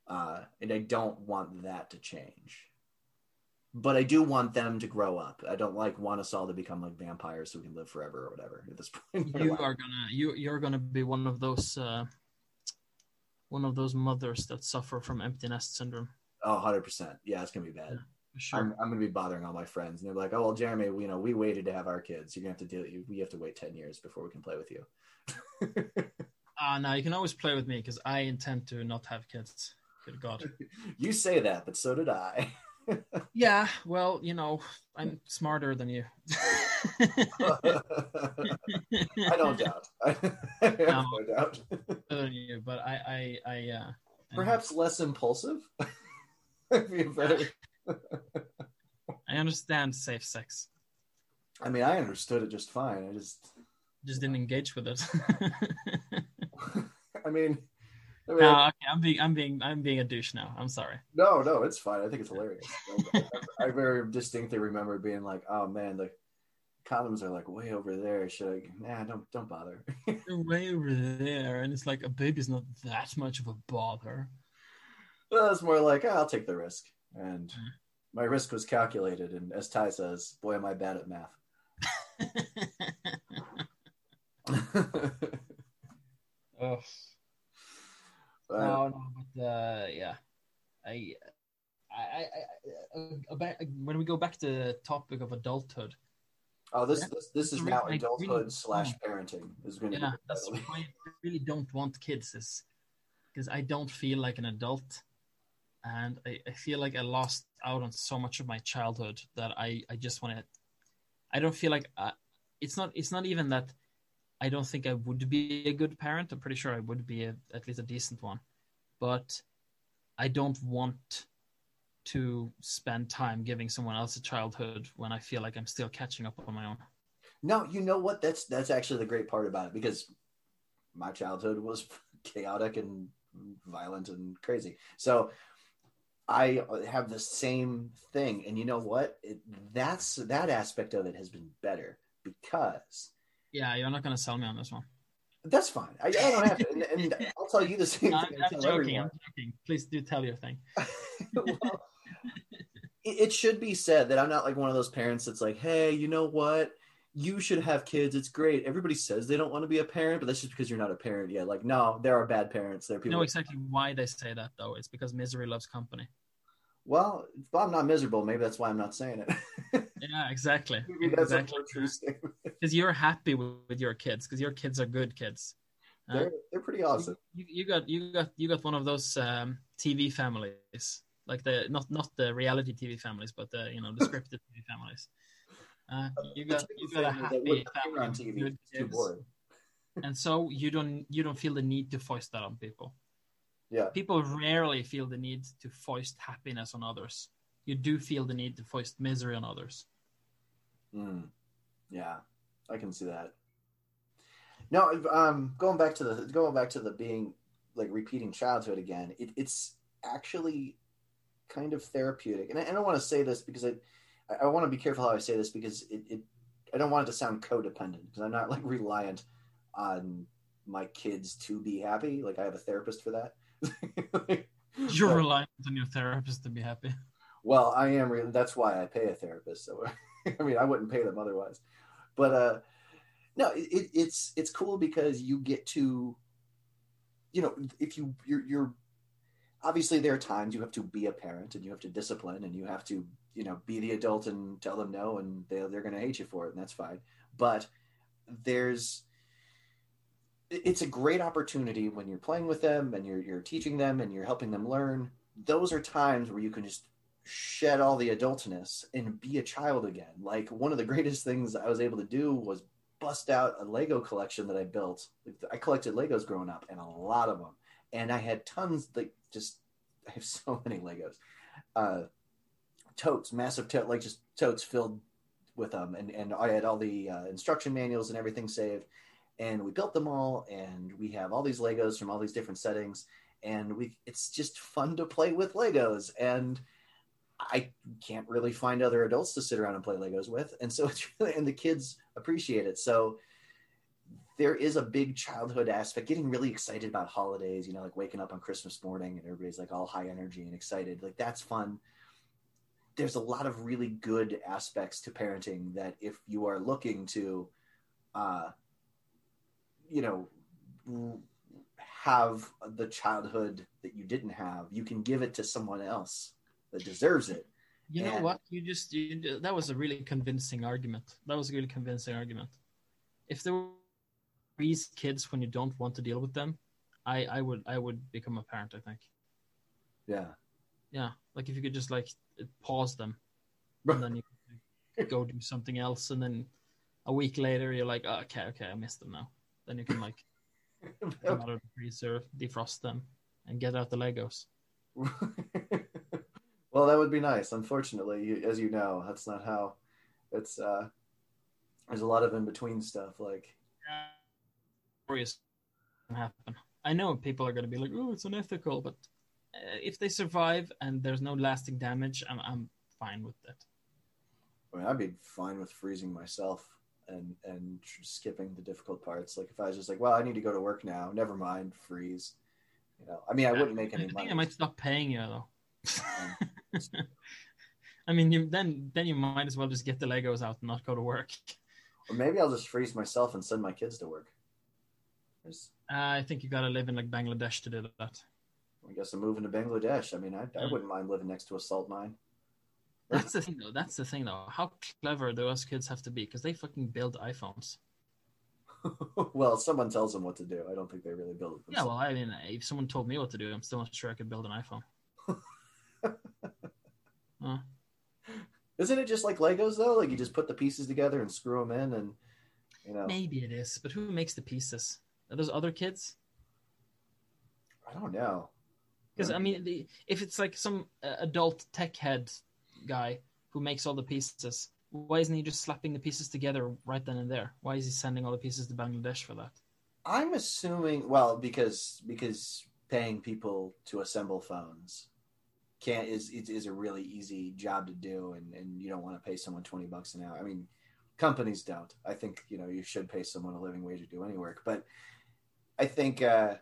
uh and I don't want that to change but I do want them to grow up. I don't like want us all to become like vampires so we can live forever or whatever. At this point, you are gonna you you're gonna be one of those uh, one of those mothers that suffer from empty nest syndrome. Oh, 100 percent. Yeah, it's gonna be bad. Yeah, sure. I'm, I'm gonna be bothering all my friends, and they're like, "Oh, well, Jeremy, we, you know, we waited to have our kids. You're gonna have to deal. We have to wait 10 years before we can play with you." Ah, uh, no, you can always play with me because I intend to not have kids. Good God. you say that, but so did I. yeah, well, you know, I'm smarter than you. I don't doubt. I have no, no doubt. than you, but I, I, I, uh, perhaps less impulsive. I understand safe sex. I mean, I understood it just fine. I just just didn't engage with it. I mean, I mean, no, okay, I'm being, I'm being, I'm being a douche now. I'm sorry. No, no, it's fine. I think it's hilarious. I, I, I, very distinctly remember being like, "Oh man, the condoms are like way over there. Should I? Nah, don't, don't bother." They're way over there, and it's like a baby's not that much of a bother. Well, it's more like oh, I'll take the risk, and mm. my risk was calculated. And as Ty says, "Boy, am I bad at math." oh. No, no, but uh, yeah, I, I, I, I, about, when we go back to the topic of adulthood. Oh, this this, this is now adulthood really, slash parenting is going to. Yeah, that's why I really don't want kids, is because I don't feel like an adult, and I, I feel like I lost out on so much of my childhood that I I just want to. I don't feel like I, uh, it's not it's not even that I don't think I would be a good parent. I'm pretty sure I would be a, at least a decent one, but I don't want to spend time giving someone else a childhood when I feel like I'm still catching up on my own. No, you know what? That's that's actually the great part about it because my childhood was chaotic and violent and crazy. So I have the same thing, and you know what? It, that's that aspect of it has been better because yeah, you're not going to sell me on this one. That's fine. I, I don't have to, and, and, I'll tell you the same no, thing. I'm, I'm joking. Everyone. I'm joking. Please do tell your thing. well, it, it should be said that I'm not like one of those parents that's like, hey, you know what? You should have kids. It's great. Everybody says they don't want to be a parent, but that's just because you're not a parent yet. Like, no, there are bad parents. There are people. know exactly why they say that, though. It's because misery loves company. Well, if I'm not miserable, maybe that's why I'm not saying it. yeah, exactly. Exactly. Because you're happy with, with your kids, because your kids are good kids. Uh, they're they're pretty awesome. You, you, got you got you got one of those um, TV families, like the not not the reality TV families, but the you know the scripted TV families. Uh, you got you got a happy family on TV. Good kids, and so you don't you don't feel the need to foist that on people. Yeah. People rarely feel the need to foist happiness on others. You do feel the need to foist misery on others. Mm. Yeah, I can see that. No, um, going back to the going back to the being like repeating childhood again. It, it's actually kind of therapeutic, and I, I don't want to say this because I I want to be careful how I say this because it, it I don't want it to sound codependent because I'm not like reliant on my kids to be happy. Like I have a therapist for that. You're reliant on your therapist to be happy. Well, I am. Re- that's why I pay a therapist. So, I mean, I wouldn't pay them otherwise. But uh, no, it, it's it's cool because you get to, you know, if you you're, you're obviously there are times you have to be a parent and you have to discipline and you have to you know be the adult and tell them no and they they're going to hate you for it and that's fine. But there's it's a great opportunity when you're playing with them and you're you're teaching them and you're helping them learn. Those are times where you can just shed all the adultness and be a child again. Like one of the greatest things I was able to do was bust out a Lego collection that I built. I collected Legos growing up and a lot of them. And I had tons like just I have so many Legos. Uh totes, massive like just totes filled with them, and and I had all the uh, instruction manuals and everything saved, and we built them all, and we have all these Legos from all these different settings, and we it's just fun to play with Legos, and I can't really find other adults to sit around and play Legos with, and so it's really and the kids appreciate it. So there is a big childhood aspect, getting really excited about holidays, you know, like waking up on Christmas morning and everybody's like all high energy and excited. Like that's fun. There's a lot of really good aspects to parenting that if you are looking to, uh, you know, have the childhood that you didn't have, you can give it to someone else that deserves it. You know And- what? You just you, that was a really convincing argument. That was a really convincing argument. If there were these kids when you don't want to deal with them, I I would I would become a parent. I think. Yeah. Yeah, like if you could just like pause them, and then you go do something else, and then a week later you're like, oh, okay, okay, I missed them now. Then you can like them out of the freezer, defrost them, and get out the Legos. well, that would be nice. Unfortunately, you, as you know, that's not how. It's uh, there's a lot of in between stuff. Like, happen. I know people are going to be like, "Oh, it's unethical," but uh, if they survive and there's no lasting damage, I'm I'm fine with that. I mean, I'd be fine with freezing myself and and skipping the difficult parts. Like, if I was just like, well, I need to go to work now. Never mind, freeze. You know, I mean, I wouldn't make I any think money. I might stop paying you though. I mean, you, then then you might as well just get the Legos out and not go to work. Or maybe I'll just freeze myself and send my kids to work. Uh, I think you got to live in like Bangladesh to do that. I guess I'm moving to Bangladesh. I mean, I, I wouldn't mind living next to a salt mine. That's the thing, though. That's the thing, though. How clever do us kids have to be? Because they fucking build iPhones. well, someone tells them what to do. I don't think they really build it Yeah, well, I mean, if someone told me what to do, I'm still not sure I could build an iPhone. Uh, Isn't it just like Legos though? Like you just put the pieces together and screw them in, and you know, maybe it is, but who makes the pieces? Are those other kids? I don't know. Because I mean, the, if it's like some uh, adult tech head guy who makes all the pieces, why isn't he just slapping the pieces together right then and there? Why is he sending all the pieces to Bangladesh for that? I'm assuming well because because paying people to assemble phones can't is is, a really easy job to do, and and you don't want to pay someone twenty bucks an hour. I mean, companies don't. I think you know you should pay someone a living wage to do any work, but I think uh,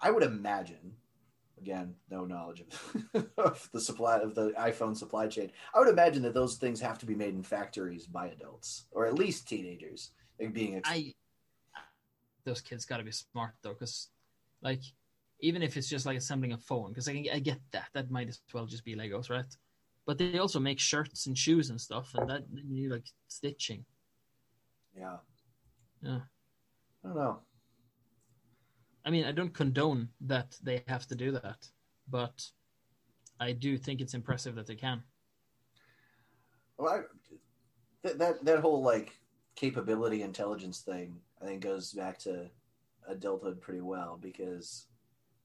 I would imagine. Again, no knowledge of, of the supply of the iPhone supply chain. I would imagine that those things have to be made in factories by adults or at least teenagers. Like being ex- I those kids got to be smart though, because like even if it's just like assembling a phone, because I, I get that that might as well just be Legos, right? But they also make shirts and shoes and stuff, and that you need like stitching. yeah. Yeah. I don't know. I mean, I don't condone that they have to do that, but I do think it's impressive that they can. Well, I, that that that whole like capability intelligence thing, I think goes back to adulthood pretty well because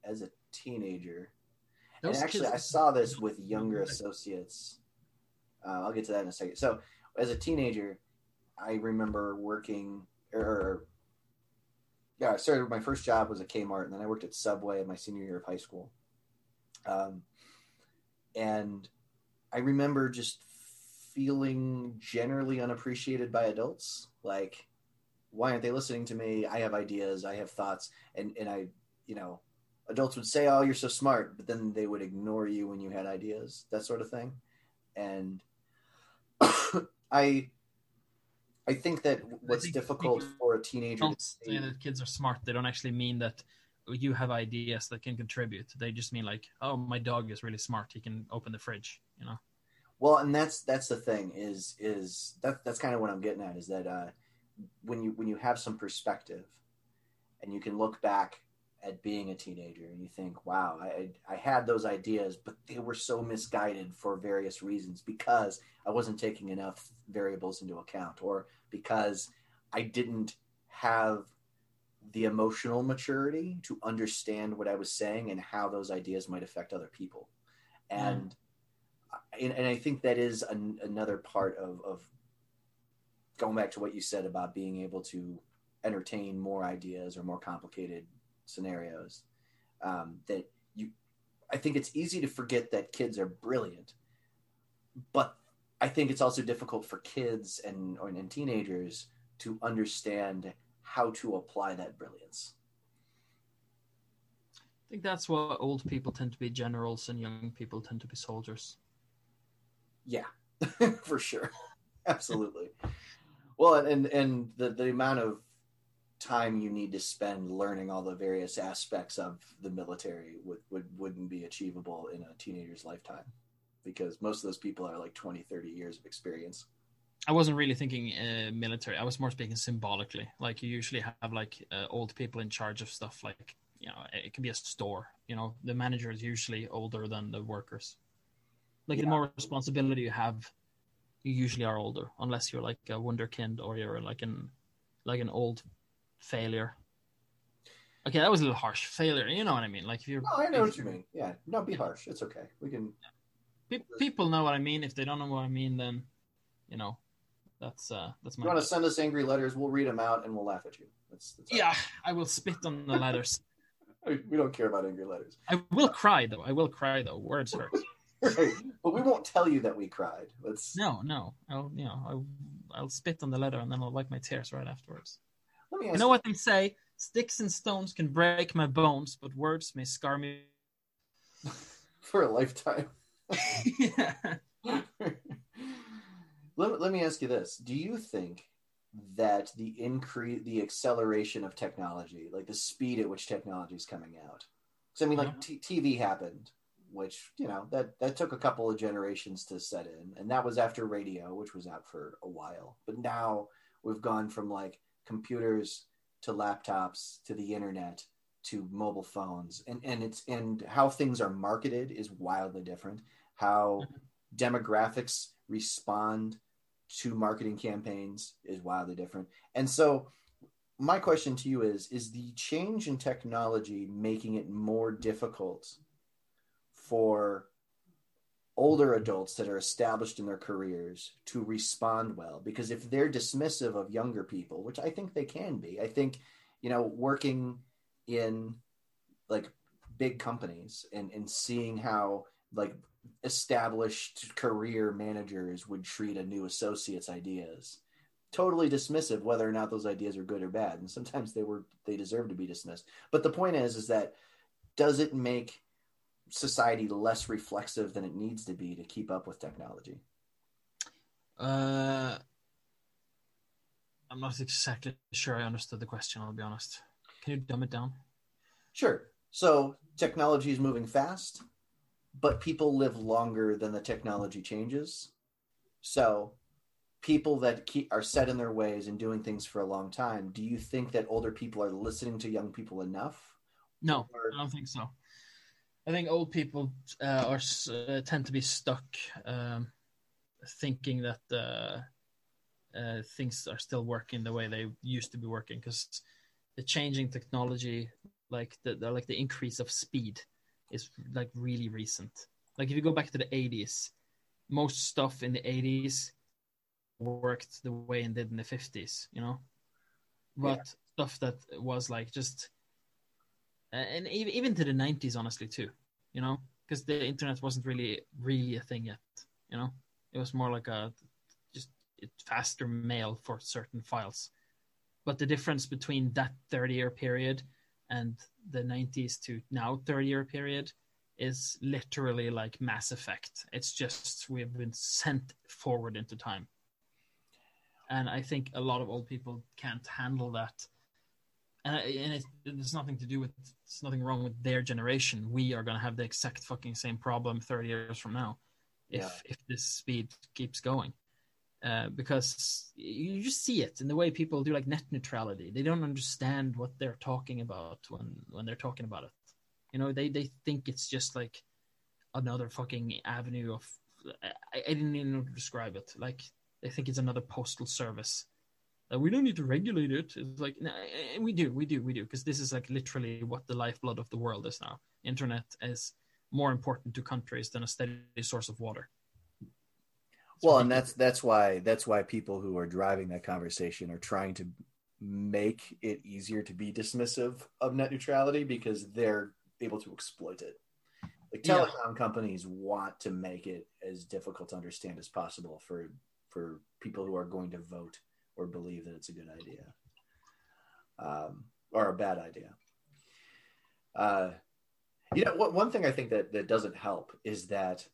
as a teenager, and actually, kids- I saw this with younger associates. Uh, I'll get to that in a second. So, as a teenager, I remember working, or yeah, I started. My first job was at Kmart, and then I worked at Subway in my senior year of high school. Um, and I remember just feeling generally unappreciated by adults. Like, why aren't they listening to me? I have ideas, I have thoughts, and and I, you know, adults would say, "Oh, you're so smart," but then they would ignore you when you had ideas, that sort of thing. And I, I think that what's think difficult for a teenager to say that kids are smart. They don't actually mean that you have ideas that can contribute. They just mean like, oh, my dog is really smart. He can open the fridge. You know. Well, and that's that's the thing is is that that's kind of what I'm getting at is that uh, when you when you have some perspective, and you can look back at being a teenager and you think, wow, I I had those ideas, but they were so misguided for various reasons because I wasn't taking enough variables into account, or because I didn't have the emotional maturity to understand what I was saying and how those ideas might affect other people, mm. and and, and I think that is an, another part of, of going back to what you said about being able to entertain more ideas or more complicated scenarios, um, that you, I think it's easy to forget that kids are brilliant, but I think it's also difficult for kids and or, and teenagers to understand how to apply that brilliance. I think that's why old people tend to be generals and young people tend to be soldiers. Yeah, for sure, absolutely. well, and and the the amount of time you need to spend learning all the various aspects of the military would, would wouldn't be achievable in a teenager's lifetime because most of those people are like 20 30 years of experience I wasn't really thinking uh, military. I was more speaking symbolically. Like you usually have like uh, old people in charge of stuff. Like you know, it can be a store. You know, the manager is usually older than the workers. Like Yeah. the more responsibility you have, you usually are older, unless you're like a wunderkind or you're like an like an old failure. Okay, that was a little harsh. Failure, you know what I mean? Like if you're, oh i know what you mean yeah no be harsh it's okay we can pe- people know what I mean. If they don't know what I mean, then you know, that's uh that's my you want to send us angry letters we'll read them out and we'll laugh at you that's, that's yeah. I will spit on the letters. we don't care about angry letters I will cry though. I will cry though. Words hurt. right. but we won't tell you that we cried let's No, no. I'll you know I'll, I'll spit on the letter and then I'll wipe my tears right afterwards. Let me ask You know what they say? Sticks and stones can break my bones, but words may scar me. for a lifetime yeah. let, let me ask you this do you think that the increase the acceleration of technology like the speed at which technology is coming out because i mean like uh-huh. t- tv happened which you know that that took a couple of generations to set in and that was after radio which was out for a while but now we've gone from like computers to laptops to the internet to mobile phones. And and it's and how things are marketed is wildly different. How demographics respond to marketing campaigns is wildly different. And so my question to you is is the change in technology making it more difficult for older adults that are established in their careers to respond well. Because if they're dismissive of younger people which i think they can be i think you know working in like big companies and and seeing how like established career managers would treat a new associate's ideas totally dismissive whether or not those ideas are good or bad. And sometimes they were they deserve to be dismissed. But the point is is that does it make society less reflexive than it needs to be to keep up with technology Uh, I'm not exactly sure I understood the question. I'll be honest. Can you dumb it down? Sure. So technology is moving fast, but people live longer than the technology changes. So people that keep, are set in their ways and doing things for a long time, do you think that older people are listening to young people enough? No, Or- I don't think so. I think old people uh, are uh, tend to be stuck um, thinking that uh, uh, things are still working the way they used to be working because the changing technology, like the, the like the increase of speed, is like really recent. Like if you go back to the '80s, most stuff in the '80s worked the way it did in the '50s. You know, but Yeah. stuff that was like just and even even to the 90s honestly too you know because the internet wasn't really really a thing yet you know? It was more like a just faster mail for certain files. But the difference between that 30 year period and the 90s to now 30 year period is literally like mass effect. It's just we've been sent forward into time. And i think a lot of old people can't handle that and, I- and it, there's nothing to do with it's nothing wrong with their generation. We are going to have the exact fucking same problem 30 years from now if Yeah. if this speed keeps going. Uh, because you just see it in the way people do like net neutrality. They don't understand what they're talking about when when they're talking about it. You know, they they think it's just like another fucking avenue of. I, I didn't even know to describe it. Like they think it's another postal service uh, we don't need to regulate it. It's like no, eh, we do, we do, we do, because this is like literally what the lifeblood of the world is now. Internet is more important to countries than a steady source of water. well, and that's that's why that's why people who are driving that conversation are trying to make it easier to be dismissive of net neutrality because they're able to exploit it. Like Yeah. telecom companies want to make it as difficult to understand as possible for for people who are going to vote or believe that it's a good idea um, or a bad idea. Uh, you know, one thing I think that that doesn't help is that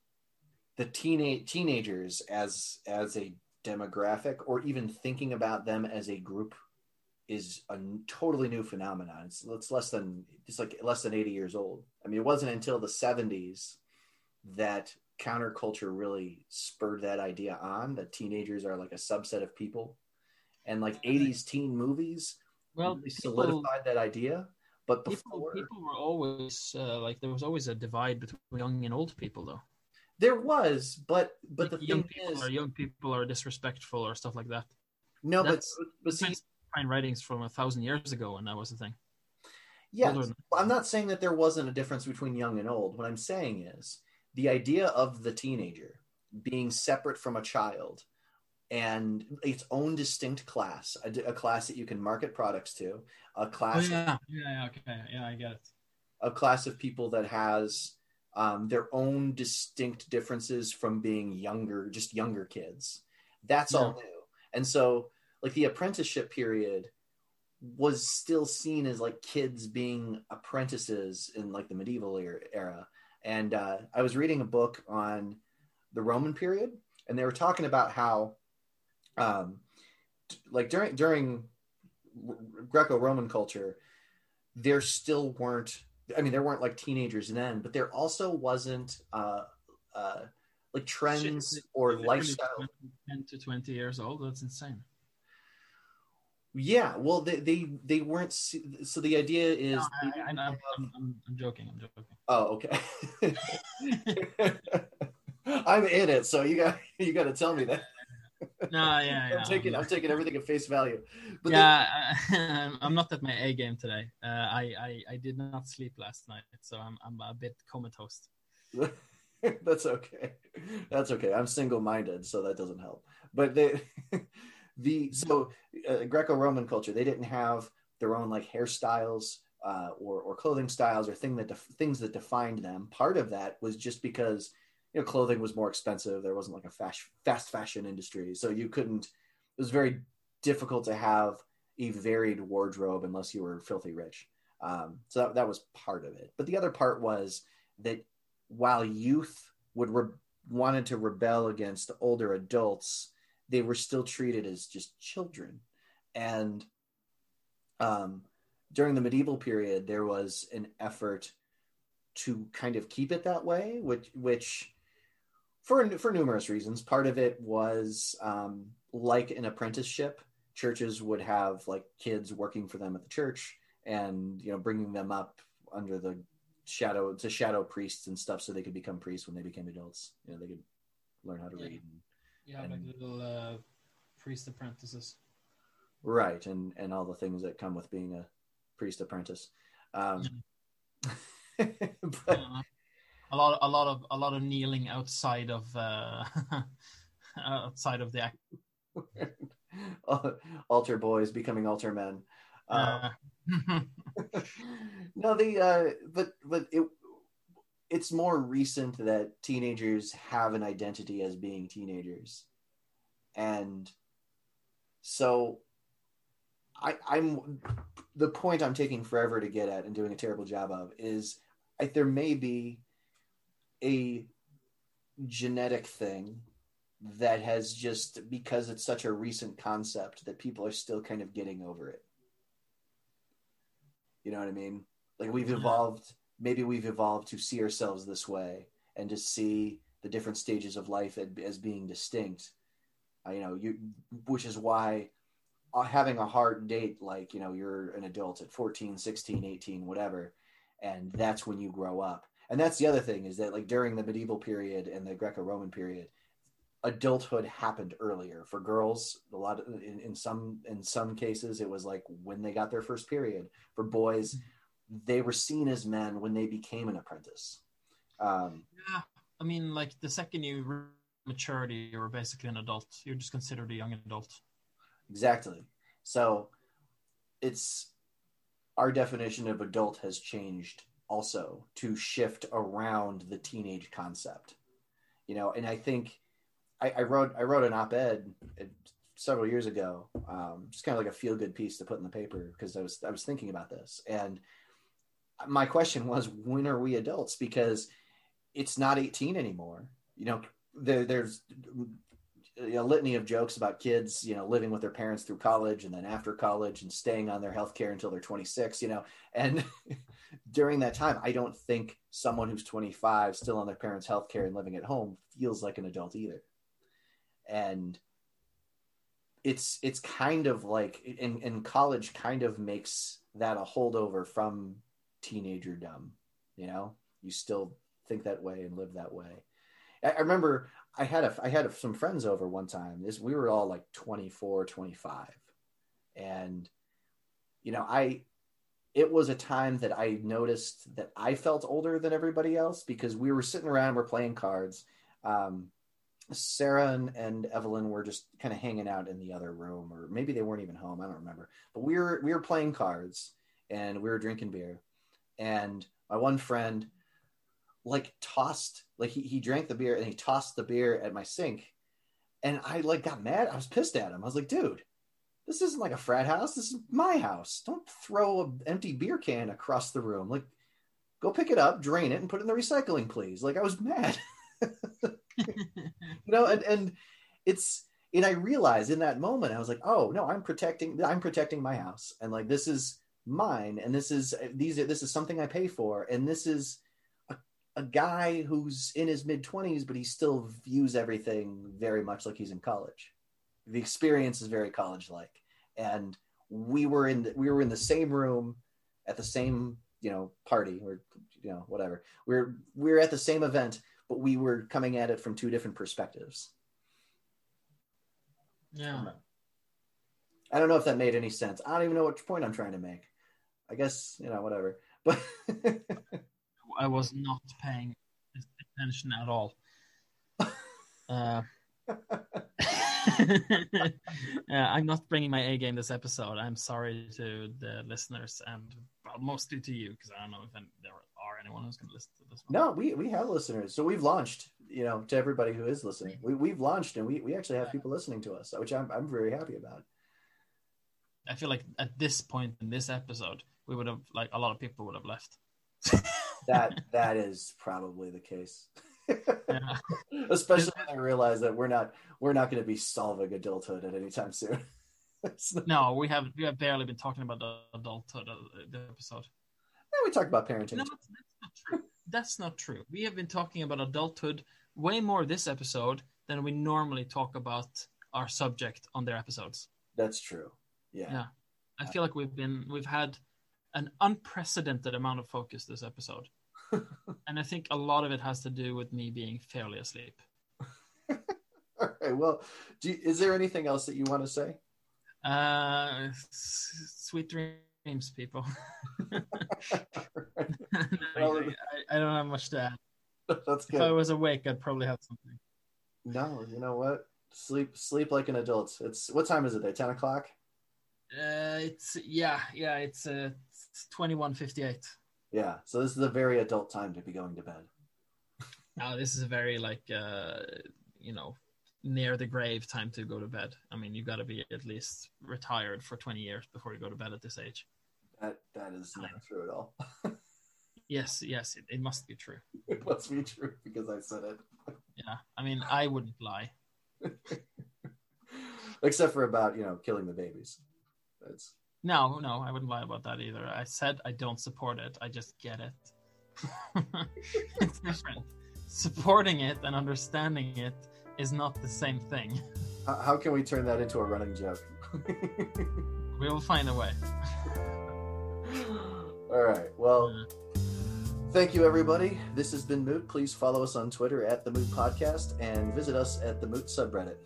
the teenage teenagers as as a demographic or even thinking about them as a group is a totally new phenomenon. It's, it's less than it's like less than 80 years old. I mean, it wasn't until the 70s that counterculture really spurred that idea on that teenagers are like a subset of people. And like 80s teen movies well, really people, solidified that idea. But people, before people were always uh, like there was always a divide between young and old people, though. there was, but but the young thing people is, are young people are disrespectful or stuff like that. no, but that's- but see, Sometimes find writings from a thousand years ago, and that was the thing. Than- I'm not saying that there wasn't a difference between young and old. What I'm saying is the idea of the teenager being separate from a child and its own distinct class, a, a class that you can market products to, a Oh class, yeah, yeah, yeah, okay, yeah, I get it. a class of people that has um, their own distinct differences from being younger, just younger kids. That's all new. And so, like the apprenticeship period was still seen as like kids being apprentices in like the medieval era. era. And uh, I was reading a book on the Roman period, and they were talking about how, um, like during during Greco-Roman culture, there still weren't. I mean, there weren't like teenagers then, but there also wasn't uh, uh, like trends Shit, or lifestyle. 20 Ten to twenty years old. That's insane. Yeah, well, they they they weren't. So the idea is. No, I, I, I'm, have- I'm, I'm, I'm joking. I'm joking. Oh, okay. I'm in it, so you got you got to tell me that. No, yeah, yeah. I'm taking I'm taking everything at face value. But yeah, I, I'm not at my A game today. Uh, I, I I did not sleep last night, so I'm I'm a bit comatose. that's okay. That's okay. I'm single minded, so that doesn't help. But they, the so uh, Greco-Roman culture, they didn't have their own like hairstyles uh, or or clothing styles or thing that def- things that defined them. Part of that was just because you know clothing was more expensive. There wasn't like a fast fast fashion industry, so you couldn't. It was very difficult to have a varied wardrobe unless you were filthy rich. Um, so that, that was part of it. But the other part was that while youth would re- wanted to rebel against older adults, they were still treated as just children. And um, during the medieval period, there was an effort to kind of keep it that way, which which for for numerous reasons. Part of it was um, like an apprenticeship. Churches would have like kids working for them at the church, and you know bringing them up under the shadow to shadow priests and stuff, so they could become priests when they became adults. You know, they could learn how to Yeah. read. And, You have like little uh, priest apprentices. right, and and all the things that come with being a priest apprentice. Um, but, Uh, a lot, a lot of, a lot of kneeling outside of, uh, outside of the act. altar boys becoming altar men. Uh, no, the uh, but but it it's more recent that teenagers have an identity as being teenagers, and so I, I'm the point I'm taking forever to get at and doing a terrible job of is I, there may be a genetic thing that has just because it's such a recent concept that people are still kind of getting over it. You know what I mean? Like we've evolved, maybe we've evolved to see ourselves this way and to see the different stages of life as, being distinct. Uh, you know, you which is why uh, having a hard date like, you know, you're an adult at 14, 16, 18, whatever, and that's when you grow up. And that's the other thing is that like during the medieval period and the Greco-Roman period, adulthood happened earlier for girls a lot of, in, in some in some cases it was like when they got their first period for boys they were seen as men when they became an apprentice um, yeah, I mean, like the second you maturity, you're basically an adult. You're just considered a young adult. Exactly. So it's our definition of adult has changed also to shift around the teenage concept. You know, and I think I, I wrote I wrote an op-ed several years ago, um, just kind of like a feel good piece to put in the paper because I was I was thinking about this. And my question was when are we adults? Because it's not 18 anymore. You know there, there's a litany of jokes about kids you know living with their parents through college and then after college and staying on their health care until they're 26 you know and during that time i don't think someone who's 25 still on their parents health care and living at home feels like an adult either. And it's it's kind of like in, in college kind of makes that a holdover from teenager dumb you know? You still think that way and live that way. I, I remember i had a i had a, some friends over one time. This we were all like 24 25 and you know i it was a time that i noticed that i felt older than everybody else because we were sitting around we're playing cards um, Sarah and, and Evelyn were just kind of hanging out in the other room, or maybe they weren't even home. I don't remember. But we were we were playing cards and we were drinking beer. And my one friend like tossed like he, he drank the beer and he tossed the beer at my sink. And I like got mad. I was pissed at him. I was like, dude, this isn't like a frat house. This is my house. Don't throw an empty beer can across the room. Like, go pick it up, drain it, and put it in the recycling, please. Like, I was mad. you know, and and it's and I realized in that moment I was like, oh no, I'm protecting I'm protecting my house, and like this is mine, and this is these are this is something I pay for, and this is a, a guy who's in his mid twenties, but he still views everything very much like he's in college. The experience is very college like, and we were in the, we were in the same room at the same you know party or you know whatever we're we're at the same event but we were coming at it from two different perspectives. Yeah. I don't know if that made any sense. I don't even know which point I'm trying to make. I guess, you know, whatever. But I was not paying attention at all. Uh, I'm not bringing my A game this episode. I'm sorry to the listeners and well, mostly to you because I don't know if there are anyone who's going to listen to this. One. No, we we have listeners, so we've launched. You know, to everybody who is listening, we we've launched and we we actually have people listening to us, which I'm I'm very happy about. I feel like at this point in this episode, we would have like a lot of people would have left. that that is probably the case. Yeah. Especially when I realize that we're not we're not going to be solving adulthood at any time soon. no, we have we have barely been talking about the adulthood of the episode. Yeah, we talk about parenting. No, that's, that's not true. That's not true. We have been talking about adulthood way more this episode than we normally talk about our subject on their episodes. That's true. Yeah. Yeah. I feel like we've been we've had an unprecedented amount of focus this episode. and I think a lot of it has to do with me being fairly asleep. All right. Well, you, is there anything else that you want to say? Uh, sweet dreams, people. well, I, I, don't have much to add. That's good. If I was awake, I'd probably have something. No, you know what? Sleep, sleep like an adult. It's what time is it? There, ten o'clock. Uh, it's yeah, yeah. It's uh, twenty one fifty eight. Yeah, so this is a very adult time to be going to bed. Now, this is a very like uh, you know near the grave time to go to bed. I mean, you've got to be at least retired for 20 years before you go to bed at this age. That that is not true at all. yes, yes, it, it, must be true. It must be true because I said it. yeah, I mean, I wouldn't lie. Except for about you know killing the babies. That's no, no, I wouldn't lie about that either. I said I don't support it. I just get it. it's different. Supporting it and understanding it is not the same thing. How can we turn that into a running joke? we will find a way. All right. Well, thank you, everybody. This has been Moot. Please follow us on Twitter at the Moot Podcast and visit us at the Moot subreddit.